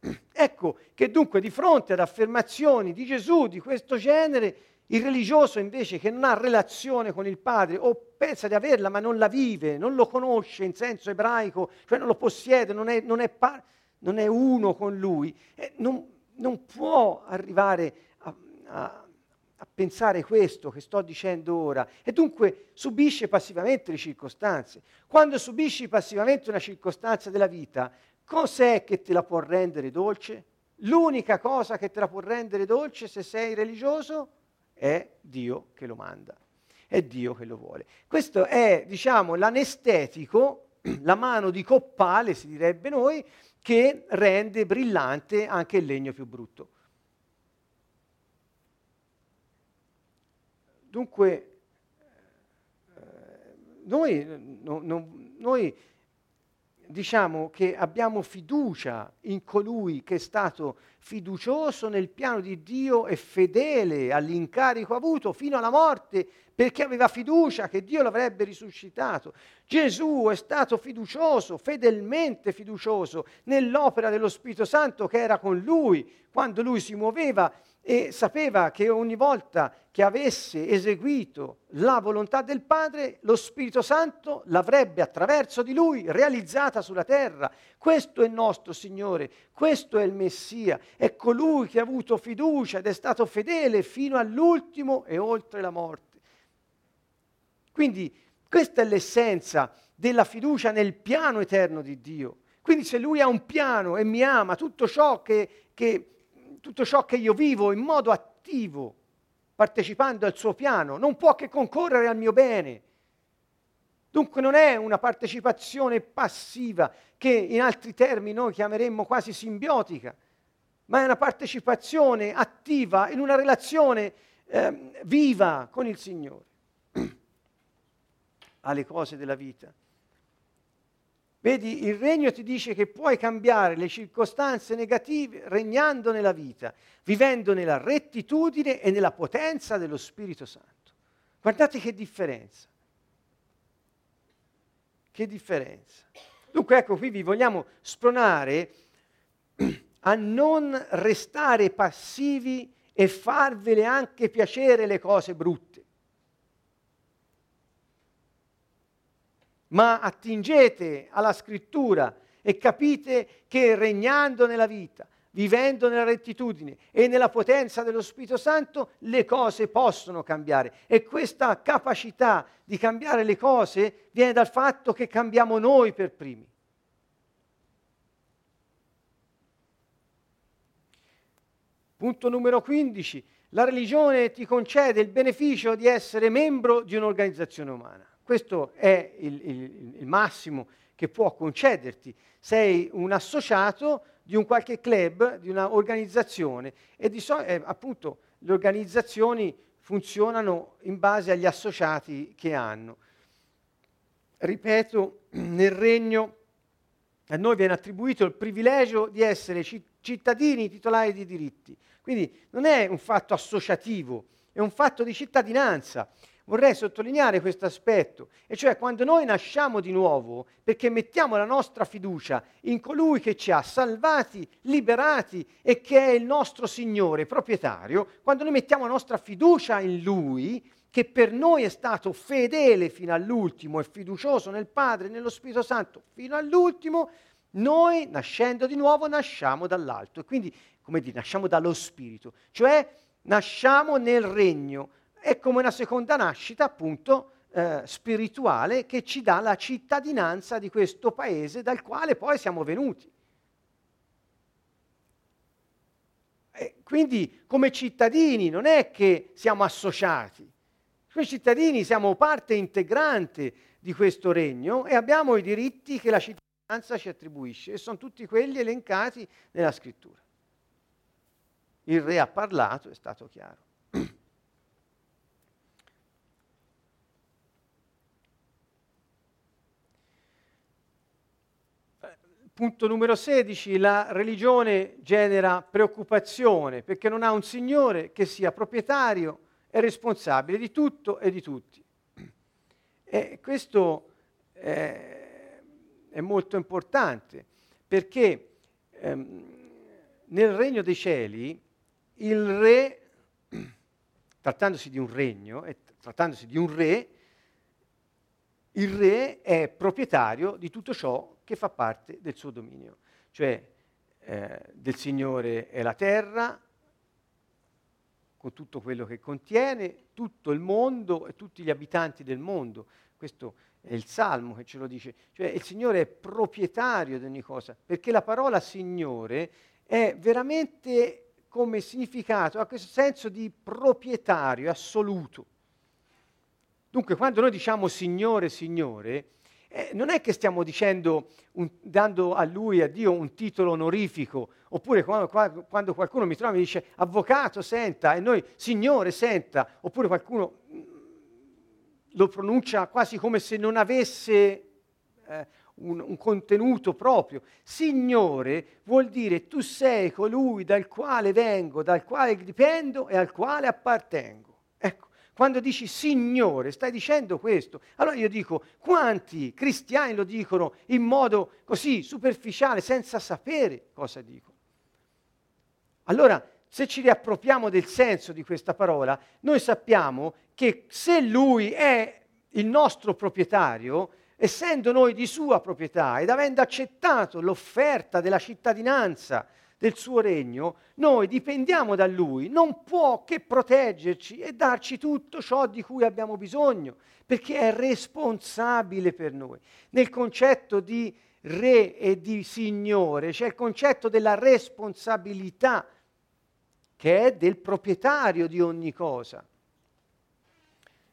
Ecco che dunque di fronte ad affermazioni di Gesù di questo genere, il religioso invece che non ha relazione con il Padre o pensa di averla ma non la vive, non lo conosce in senso ebraico, cioè non lo possiede, non è, non è, par- non è uno con lui, eh, non, non può arrivare a, a pensare questo che sto dicendo ora e dunque subisce passivamente le circostanze. Quando subisci passivamente una circostanza della vita, cos'è che te la può rendere dolce? L'unica cosa che te la può rendere dolce se sei religioso è Dio che lo manda, è Dio che lo vuole. Questo è, diciamo, l'anestetico, la mano di coppale, si direbbe noi, che rende brillante anche il legno più brutto. Dunque, eh, noi, no, no, noi, diciamo che abbiamo fiducia in colui che è stato fiducioso nel piano di Dio e fedele all'incarico avuto fino alla morte perché aveva fiducia che Dio l'avrebbe risuscitato. Gesù è stato fiducioso, fedelmente fiducioso nell'opera dello Spirito Santo che era con lui quando lui si muoveva e sapeva che ogni volta che avesse eseguito la volontà del Padre, lo Spirito Santo l'avrebbe attraverso di lui realizzata sulla terra. Questo è il nostro Signore, questo è il Messia, è colui che ha avuto fiducia ed è stato fedele fino all'ultimo e oltre la morte. Quindi questa è l'essenza della fiducia nel piano eterno di Dio. Quindi se lui ha un piano e mi ama, tutto ciò che, che tutto ciò che io vivo in modo attivo, partecipando al suo piano, non può che concorrere al mio bene. Dunque non è una partecipazione passiva che in altri termini noi chiameremmo quasi simbiotica, ma è una partecipazione attiva in una relazione eh, viva con il Signore alle cose della vita. Vedi, il regno ti dice che puoi cambiare le circostanze negative regnando nella vita, vivendo nella rettitudine e nella potenza dello Spirito Santo. Guardate che differenza. Che differenza. Dunque ecco, qui vi vogliamo spronare a non restare passivi e farvele anche piacere le cose brutte. Ma attingete alla scrittura e capite che regnando nella vita, vivendo nella rettitudine e nella potenza dello Spirito Santo, le cose possono cambiare. E questa capacità di cambiare le cose viene dal fatto che cambiamo noi per primi. Punto numero 15. La religione ti concede il beneficio di essere membro di un'organizzazione umana. Questo è il, il, il massimo che può concederti. Sei un associato di un qualche club, di un'organizzazione e di so- eh, appunto le organizzazioni funzionano in base agli associati che hanno. Ripeto, nel regno a noi viene attribuito il privilegio di essere cittadini titolari di diritti. Quindi non è un fatto associativo, è un fatto di cittadinanza. Vorrei sottolineare questo aspetto, e cioè quando noi nasciamo di nuovo perché mettiamo la nostra fiducia in colui che ci ha salvati, liberati e che è il nostro Signore proprietario, quando noi mettiamo la nostra fiducia in Lui, che per noi è stato fedele fino all'ultimo e fiducioso nel Padre e nello Spirito Santo fino all'ultimo, noi nascendo di nuovo nasciamo dall'alto e quindi come dire, nasciamo dallo Spirito, cioè nasciamo nel regno. È come una seconda nascita, appunto, eh, spirituale che ci dà la cittadinanza di questo paese dal quale poi siamo venuti. E quindi come cittadini non è che siamo associati, come cittadini siamo parte integrante di questo regno e abbiamo i diritti che la cittadinanza ci attribuisce e sono tutti quelli elencati nella scrittura il re ha parlato, è stato chiaro. Punto numero 16, la religione genera preoccupazione perché non ha un Signore che sia proprietario e responsabile di tutto e di tutti. E questo è, è molto importante perché ehm, nel regno dei cieli il re, trattandosi di un regno e trattandosi di un re, il re è proprietario di tutto ciò che fa parte del suo dominio, cioè eh, del Signore è la terra, con tutto quello che contiene, tutto il mondo e tutti gli abitanti del mondo. Questo è il Salmo che ce lo dice. Cioè il Signore è proprietario di ogni cosa, perché la parola Signore è veramente come significato, ha questo senso di proprietario assoluto. Dunque, quando noi diciamo Signore, Signore, eh, non è che stiamo dicendo, un, dando a Lui, a Dio, un titolo onorifico, oppure quando, quando, qualcuno mi trova e mi dice Avvocato, senta, e noi Signore, senta, oppure qualcuno mm, lo pronuncia quasi come se non avesse eh, un, un, contenuto proprio. Signore vuol dire tu sei colui dal quale vengo, dal quale dipendo e al quale appartengo. Quando dici Signore stai dicendo questo. Allora io dico, quanti cristiani lo dicono in modo così superficiale, senza sapere cosa dicono? Allora, se ci riappropriamo del senso di questa parola, noi sappiamo che se Lui è il nostro proprietario, essendo noi di sua proprietà ed avendo accettato l'offerta della cittadinanza del suo regno, noi dipendiamo da lui, non può che proteggerci e darci tutto ciò di cui abbiamo bisogno, perché è responsabile per noi. Nel concetto di re e di signore c'è il concetto della responsabilità che è del proprietario di ogni cosa.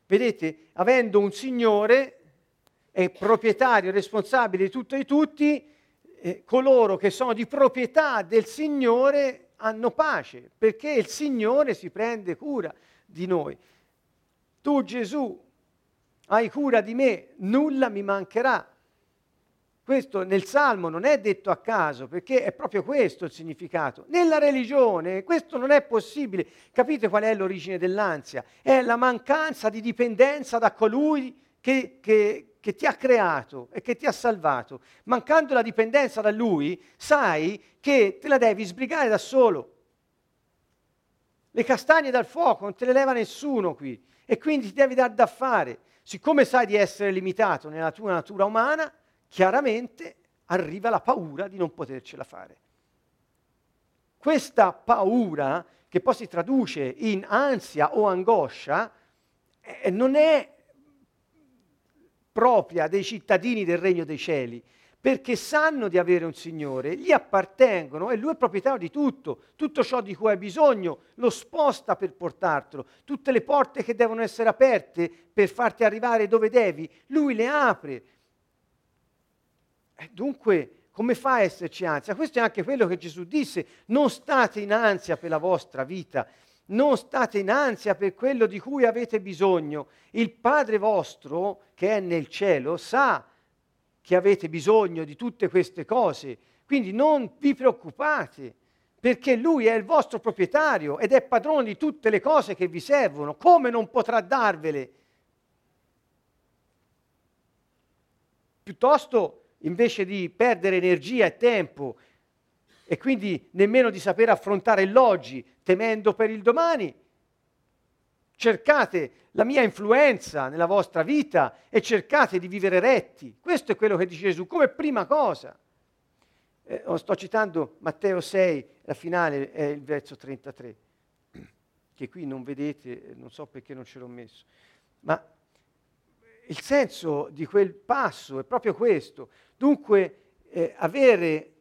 Vedete, avendo un signore è proprietario, responsabile di tutto e di tutti, eh, coloro che sono di proprietà del Signore hanno pace, perché il Signore si prende cura di noi. Tu Gesù hai cura di me, nulla mi mancherà. Questo nel Salmo non è detto a caso, perché è proprio questo il significato. Nella religione questo non è possibile. Capite qual è l'origine dell'ansia? È la mancanza di dipendenza da colui che, che, che ti ha creato e che ti ha salvato. Mancando la dipendenza da lui, sai che te la devi sbrigare da solo. Le castagne dal fuoco non te le leva nessuno qui e quindi ti devi dar da fare. Siccome sai di essere limitato nella tua natura umana, chiaramente arriva la paura di non potercela fare. Questa paura, che poi si traduce in ansia o angoscia, eh, non è propria dei cittadini del regno dei cieli, perché sanno di avere un Signore, gli appartengono e Lui è proprietario di tutto, tutto ciò di cui hai bisogno lo sposta per portartelo, tutte le porte che devono essere aperte per farti arrivare dove devi, Lui le apre. Eh, dunque, come fa a esserci ansia? Questo è anche quello che Gesù disse, non state in ansia per la vostra vita, non state in ansia per quello di cui avete bisogno. Il Padre vostro, che è nel cielo, sa che avete bisogno di tutte queste cose. Quindi non vi preoccupate, perché Lui è il vostro proprietario ed è padrone di tutte le cose che vi servono. Come non potrà darvele? Piuttosto invece di perdere energia e tempo e quindi nemmeno di saper affrontare l'oggi temendo per il domani, cercate la mia influenza nella vostra vita e cercate di vivere retti. Questo è quello che dice Gesù come prima cosa. Eh, sto citando Matteo 6, la finale è il verso 33, che qui non vedete, non so perché non ce l'ho messo, ma il senso di quel passo è proprio questo. Dunque, eh, avere,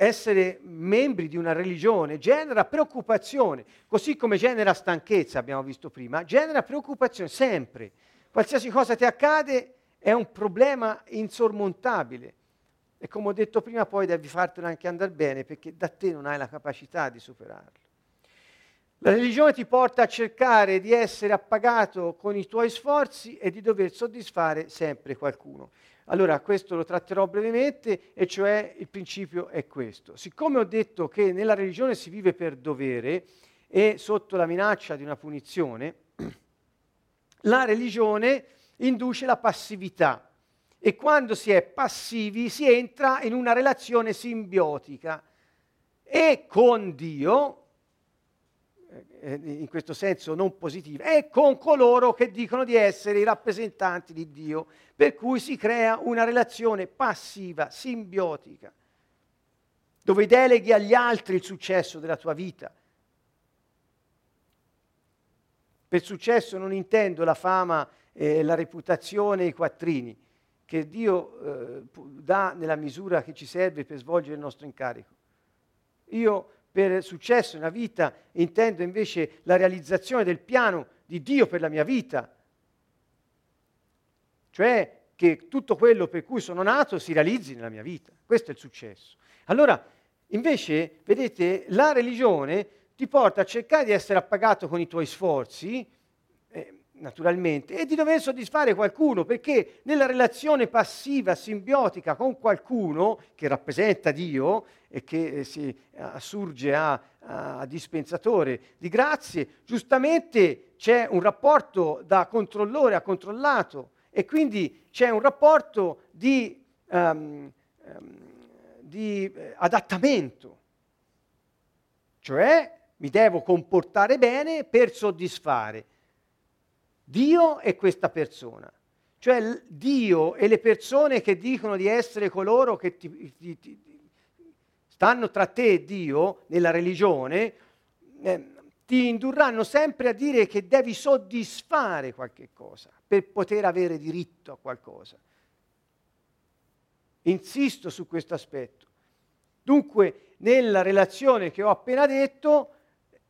essere membri di una religione genera preoccupazione, così come genera stanchezza, abbiamo visto prima, genera preoccupazione sempre. Qualsiasi cosa ti accade è un problema insormontabile. E come ho detto prima, poi devi fartelo anche andare bene perché da te non hai la capacità di superarlo. La religione ti porta a cercare di essere appagato con i tuoi sforzi e di dover soddisfare sempre qualcuno. Allora, questo lo tratterò brevemente, e cioè il principio è questo. Siccome ho detto che nella religione si vive per dovere e sotto la minaccia di una punizione, la religione induce la passività e quando si è passivi si entra in una relazione simbiotica e con Dio eh, in questo senso non positiva, è con coloro che dicono di essere i rappresentanti di Dio, per cui si crea una relazione passiva, simbiotica, dove deleghi agli altri il successo della tua vita. Per successo non intendo la fama, eh, la reputazione, i quattrini, che Dio eh, dà nella misura che ci serve per svolgere il nostro incarico. Io per successo nella vita, intendo invece la realizzazione del piano di Dio per la mia vita. Cioè che tutto quello per cui sono nato si realizzi nella mia vita. Questo è il successo. Allora, invece, vedete, la religione ti porta a cercare di essere appagato con i tuoi sforzi, naturalmente, e di dover soddisfare qualcuno, perché nella relazione passiva, simbiotica con qualcuno che rappresenta Dio e che eh, si assurge a, a dispensatore di grazie, giustamente c'è un rapporto da controllore a controllato e quindi c'è un rapporto di, um, um, di eh, adattamento, cioè mi devo comportare bene per soddisfare Dio e questa persona. Cioè Dio e le persone che dicono di essere coloro che ti, ti, ti, stanno tra te e Dio nella religione, eh, ti indurranno sempre a dire che devi soddisfare qualche cosa per poter avere diritto a qualcosa. Insisto su questo aspetto. Dunque, nella relazione che ho appena detto,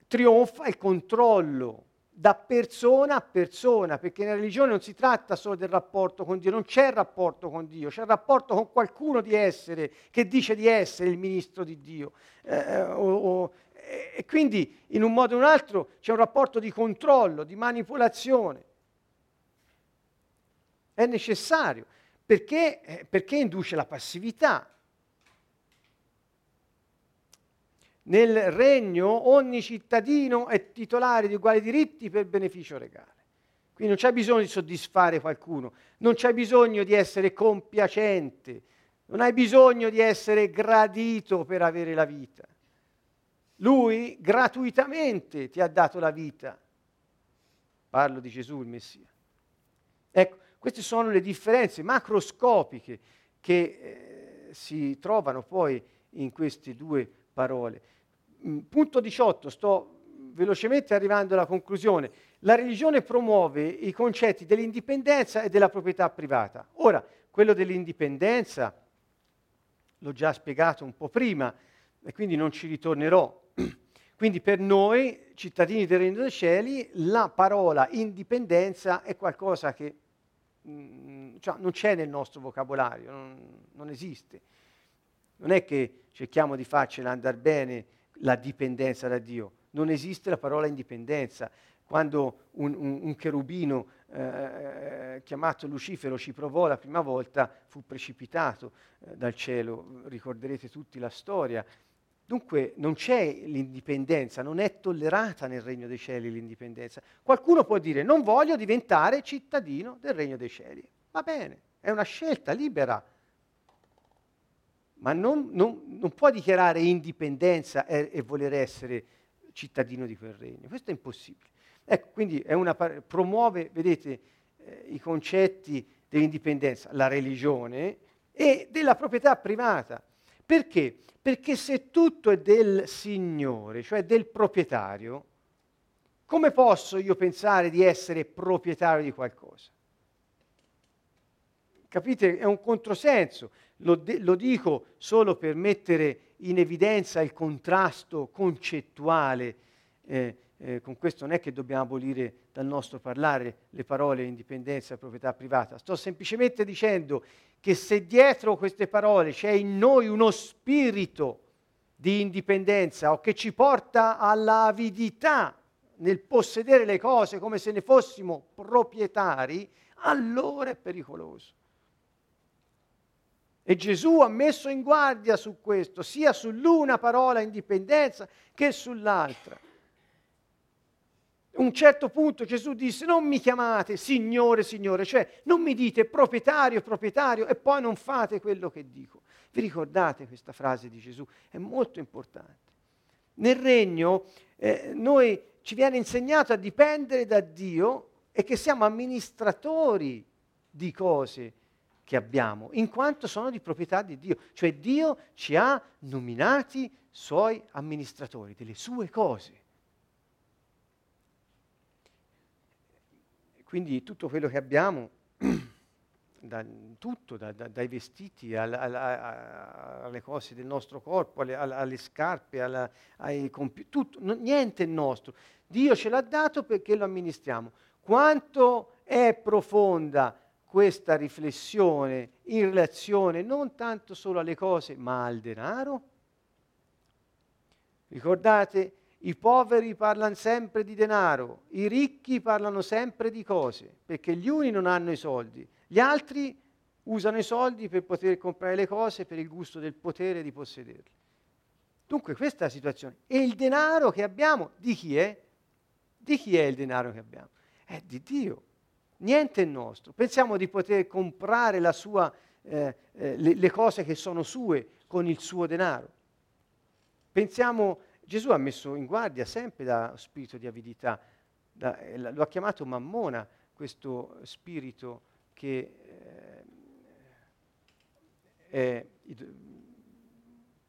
trionfa il controllo da persona a persona, perché nella religione non si tratta solo del rapporto con Dio, non c'è il rapporto con Dio, c'è il rapporto con qualcuno di essere, che dice di essere il ministro di Dio. Eh, o, o, e quindi in un modo o in un altro c'è un rapporto di controllo, di manipolazione. È necessario perché, eh, perché induce la passività. Nel regno ogni cittadino è titolare di uguali diritti per beneficio regale. Quindi non c'è bisogno di soddisfare qualcuno, non c'è bisogno di essere compiacente, non hai bisogno di essere gradito per avere la vita. Lui gratuitamente ti ha dato la vita. Parlo di Gesù il Messia. Ecco, queste sono le differenze macroscopiche che eh, si trovano poi in queste due parole. Mm, punto 18, sto velocemente arrivando alla conclusione. La religione promuove i concetti dell'indipendenza e della proprietà privata. Ora, quello dell'indipendenza l'ho già spiegato un po' prima e quindi non ci ritornerò. Quindi per noi, cittadini del Regno dei Cieli, la parola indipendenza è qualcosa che mm, cioè, non c'è nel nostro vocabolario, non, non esiste. Non è che cerchiamo di farcela andare bene la dipendenza da Dio. Non esiste la parola indipendenza. Quando un, un, un cherubino eh, chiamato Lucifero ci provò la prima volta, fu precipitato eh, dal cielo. Ricorderete tutti la storia. Dunque non c'è l'indipendenza, non è tollerata nel regno dei cieli l'indipendenza. Qualcuno può dire non voglio diventare cittadino del regno dei cieli. Va bene, è una scelta libera ma non, non, non può dichiarare indipendenza e, e, voler essere cittadino di quel regno. Questo è impossibile. Ecco, quindi una, promuove, vedete, eh, i concetti dell'indipendenza, la religione e della proprietà privata. Perché? Perché se tutto è del Signore, cioè del proprietario, come posso io pensare di essere proprietario di qualcosa? Capite? È un controsenso lo, de- lo dico solo per mettere in evidenza il contrasto concettuale. Eh, eh, con questo non è che dobbiamo abolire dal nostro parlare le parole indipendenza e proprietà privata. Sto semplicemente dicendo che se dietro queste parole c'è in noi uno spirito di indipendenza o che ci porta all'avidità nel possedere le cose come se ne fossimo proprietari, allora è pericoloso. E Gesù ha messo in guardia su questo, sia sull'una parola indipendenza che sull'altra. A un certo punto Gesù disse non mi chiamate Signore, Signore, cioè non mi dite proprietario, proprietario e poi non fate quello che dico. Vi ricordate questa frase di Gesù? È molto importante. Nel regno eh, noi ci viene insegnato a dipendere da Dio e che siamo amministratori di cose che abbiamo, in quanto sono di proprietà di Dio. Cioè Dio ci ha nominati suoi amministratori delle sue cose. Quindi tutto quello che abbiamo, da, tutto, da, da, dai vestiti alla, alla, alle cose del nostro corpo, alle, alle scarpe, alla, ai computer, tutto, no, niente è nostro. Dio ce l'ha dato perché lo amministriamo. Quanto è profonda questa riflessione in relazione non tanto solo alle cose, ma al denaro? Ricordate, i poveri parlano sempre di denaro, i ricchi parlano sempre di cose, perché gli uni non hanno i soldi, gli altri usano i soldi per poter comprare le cose per il gusto del potere di possederle. Dunque questa è la situazione. E il denaro che abbiamo, di chi è? Di chi è il denaro che abbiamo? È di Dio niente è nostro. Pensiamo di poter comprare sua, eh, eh, le, le, cose che sono sue con il suo denaro. Pensiamo, Gesù ha messo in guardia sempre da spirito di avidità, da, eh, lo ha chiamato mammona, questo spirito che è,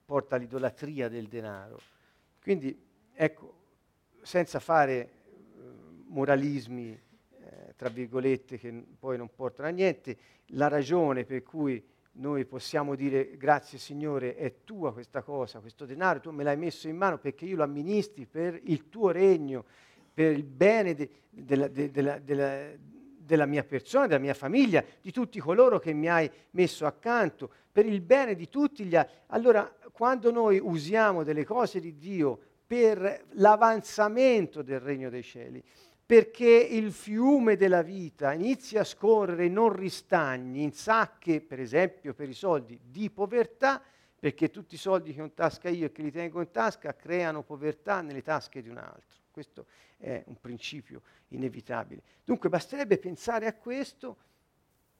porta all'idolatria del denaro. Quindi, ecco, senza fare eh, moralismi tra virgolette, che poi non portano a niente, la ragione per cui noi possiamo dire grazie Signore, è tua questa cosa, questo denaro, tu me l'hai messo in mano perché io lo amministri per il tuo regno, per il bene de, della, de, della, della, della mia persona, della mia famiglia, di tutti coloro che mi hai messo accanto, per il bene di tutti gli altri. Allora, quando noi usiamo delle cose di Dio per l'avanzamento del regno dei cieli, perché il fiume della vita inizia a scorrere non ristagni in sacche, per esempio per i soldi, di povertà, perché tutti i soldi che ho in tasca io e che li tengo in tasca creano povertà nelle tasche di un altro. Questo è un principio inevitabile. Dunque basterebbe pensare a questo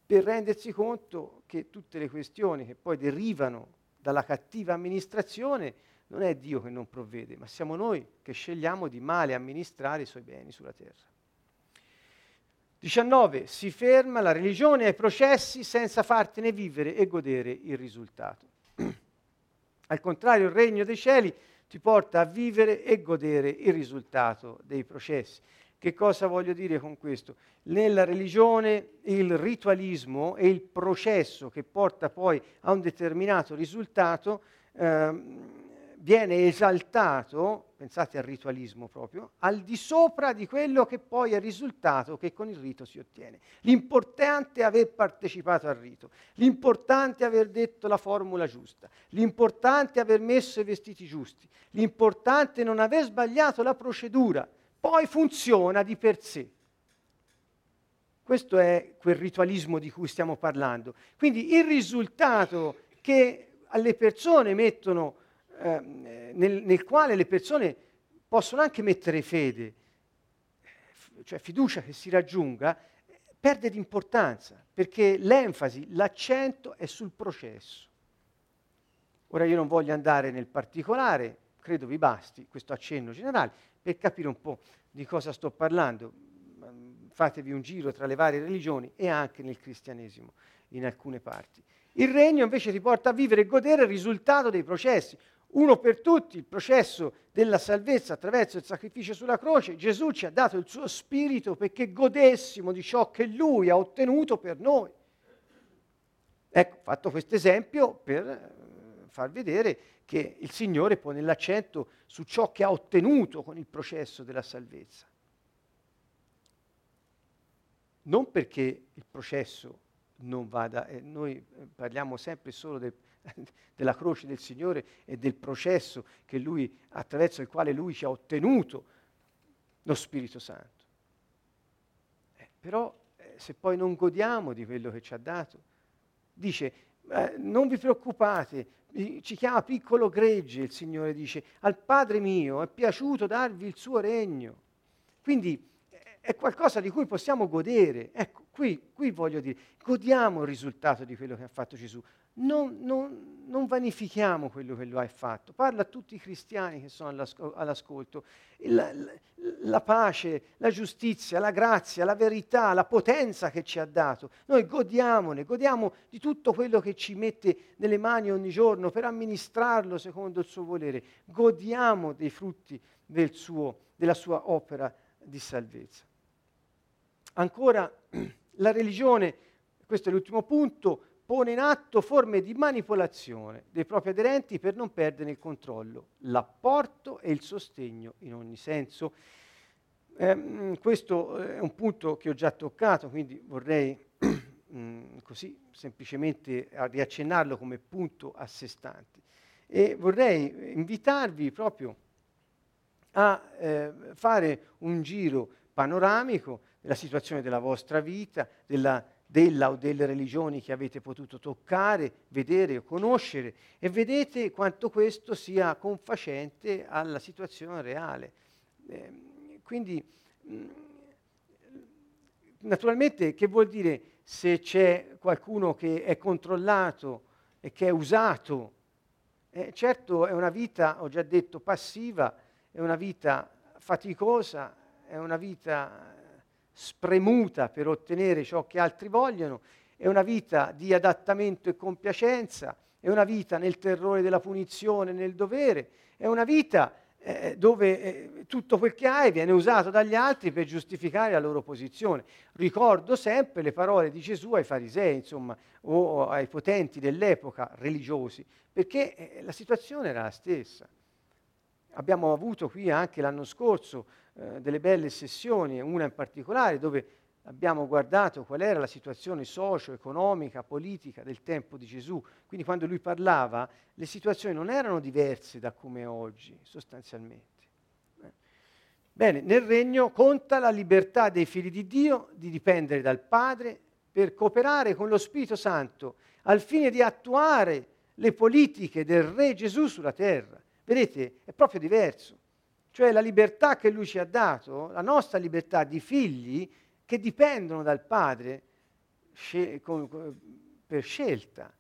per rendersi conto che tutte le questioni che poi derivano dalla cattiva amministrazione non è Dio che non provvede, ma siamo noi che scegliamo di male amministrare i suoi beni sulla terra. 19. Si ferma la religione ai processi senza fartene vivere e godere il risultato. Al contrario, il regno dei cieli ti porta a vivere e godere il risultato dei processi. Che cosa voglio dire con questo? Nella religione il ritualismo e il processo che porta poi a un determinato risultato ehm, viene esaltato, pensate al ritualismo proprio, al di sopra di quello che poi è il risultato che con il rito si ottiene. L'importante è aver partecipato al rito, l'importante è aver detto la formula giusta, l'importante è aver messo i vestiti giusti, l'importante è non aver sbagliato la procedura, poi funziona di per sé. Questo è quel ritualismo di cui stiamo parlando. Quindi il risultato che alle persone mettono Ehm, nel, nel quale le persone possono anche mettere fede, cioè fiducia che si raggiunga, perde di importanza, perché l'enfasi, l'accento è sul processo. Ora io non voglio andare nel particolare, credo vi basti questo accenno generale, per capire un po' di cosa sto parlando. Fatevi un giro tra le varie religioni e anche nel cristianesimo in alcune parti. Il regno invece ti porta a vivere e godere il risultato dei processi uno per tutti, il processo della salvezza attraverso il sacrificio sulla croce, Gesù ci ha dato il suo spirito perché godessimo di ciò che lui ha ottenuto per noi. Ecco, fatto questo esempio per eh, far vedere che il Signore pone l'accento su ciò che ha ottenuto con il processo della salvezza. Non perché il processo non vada, eh, noi eh, parliamo sempre solo del della croce del Signore e del processo lui, attraverso il quale Lui ci ha ottenuto lo Spirito Santo. Eh, però eh, se poi non godiamo di quello che ci ha dato, dice, eh, non vi preoccupate, ci chiama piccolo gregge, il Signore dice, al Padre mio è piaciuto darvi il suo regno. Quindi eh, è qualcosa di cui possiamo godere. Ecco, qui, qui voglio dire, godiamo il risultato di quello che ha fatto Gesù non, non, non, vanifichiamo quello che lo hai fatto. Parla a tutti i cristiani che sono all'ascolto. La, la, la, pace, la giustizia, la grazia, la verità, la potenza che ci ha dato. Noi godiamone, godiamo di tutto quello che ci mette nelle mani ogni giorno per amministrarlo secondo il suo volere. Godiamo dei frutti del suo, della sua opera di salvezza. Ancora, la religione, questo è l'ultimo punto, pone in atto forme di manipolazione dei propri aderenti per non perdere il controllo, l'apporto e il sostegno in ogni senso. Eh, questo è un punto che ho già toccato, quindi vorrei mm, così semplicemente riaccennarlo come punto a sé stante. E vorrei invitarvi proprio a eh, fare un giro panoramico della situazione della vostra vita, della della o delle religioni che avete potuto toccare, vedere o conoscere e vedete quanto questo sia confacente alla situazione reale. Eh, quindi, mm, naturalmente, che vuol dire se c'è qualcuno che è controllato e che è usato? Eh, certo è una vita, ho già detto, passiva, è una vita faticosa, è una vita spremuta per ottenere ciò che altri vogliono, è una vita di adattamento e compiacenza, è una vita nel terrore della punizione, nel dovere, è una vita eh, dove eh, tutto quel che hai viene usato dagli altri per giustificare la loro posizione. Ricordo sempre le parole di Gesù ai farisei, insomma, o ai potenti dell'epoca religiosi, perché eh, la situazione era la stessa. Abbiamo avuto qui anche l'anno scorso eh, delle belle sessioni, una in particolare dove abbiamo guardato qual era la situazione socio-economica, politica del tempo di Gesù. Quindi quando lui parlava le situazioni non erano diverse da come oggi, sostanzialmente. Eh. Bene, nel regno conta la libertà dei figli di Dio di dipendere dal Padre per cooperare con lo Spirito Santo al fine di attuare le politiche del Re Gesù sulla terra. Vedete, è proprio diverso. Cioè la libertà che lui ci ha dato, la nostra libertà di figli, che dipendono dal Padre con, con, per scelta,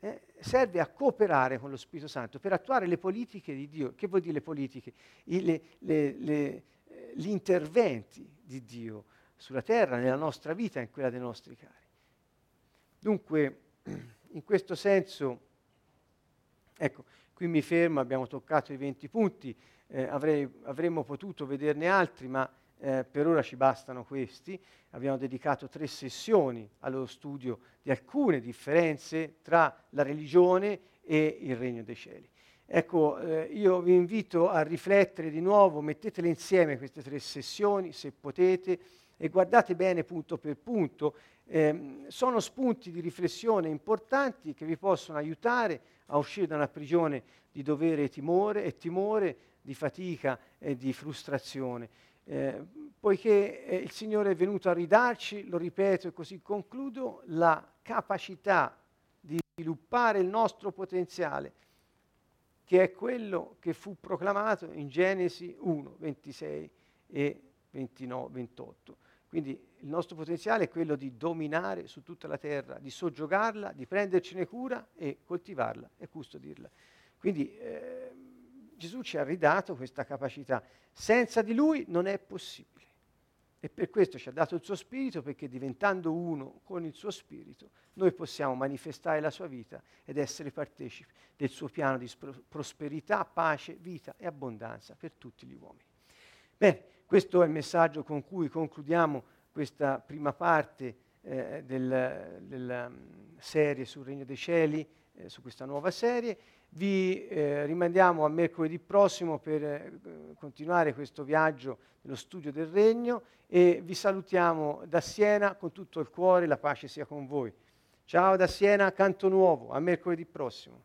eh, serve a cooperare con lo Spirito Santo per attuare le politiche di Dio. Che vuol dire le politiche? I, le, le, le, eh, gli interventi di Dio sulla terra, nella nostra vita e in quella dei nostri cari. Dunque, in questo senso, ecco, qui mi fermo, abbiamo toccato i 20 punti, eh, avrei, avremmo potuto vederne altri, ma eh, per ora ci bastano questi. Abbiamo dedicato tre sessioni allo studio di alcune differenze tra la religione e il regno dei cieli. Ecco, eh, io vi invito a riflettere di nuovo, mettetele insieme queste tre sessioni se potete e guardate bene punto per punto. Eh, sono spunti di riflessione importanti che vi possono aiutare a uscire da una prigione di dovere e timore, e timore di fatica e di frustrazione. Eh, poiché eh, il Signore è venuto a ridarci, lo ripeto e così concludo, la capacità di sviluppare il nostro potenziale, che è quello che fu proclamato in Genesi 1, 26 e 29, 28. Quindi il nostro potenziale è quello di dominare su tutta la terra, di soggiogarla, di prendercene cura e coltivarla e custodirla. Quindi eh, Gesù ci ha ridato questa capacità. Senza di Lui non è possibile. E per questo ci ha dato il suo spirito, perché diventando uno con il suo spirito, noi possiamo manifestare la sua vita ed essere partecipi del suo piano di prosperità, pace, vita e abbondanza per tutti gli uomini. Bene, questo è il messaggio con cui concludiamo questa prima parte eh, del, della mm, serie sul Regno dei Cieli, eh, su questa nuova serie. Vi eh, rimandiamo a mercoledì prossimo per eh, continuare questo viaggio nello studio del Regno e vi salutiamo da Siena con tutto il cuore, la pace sia con voi. Ciao da Siena, Canto Nuovo, a mercoledì prossimo.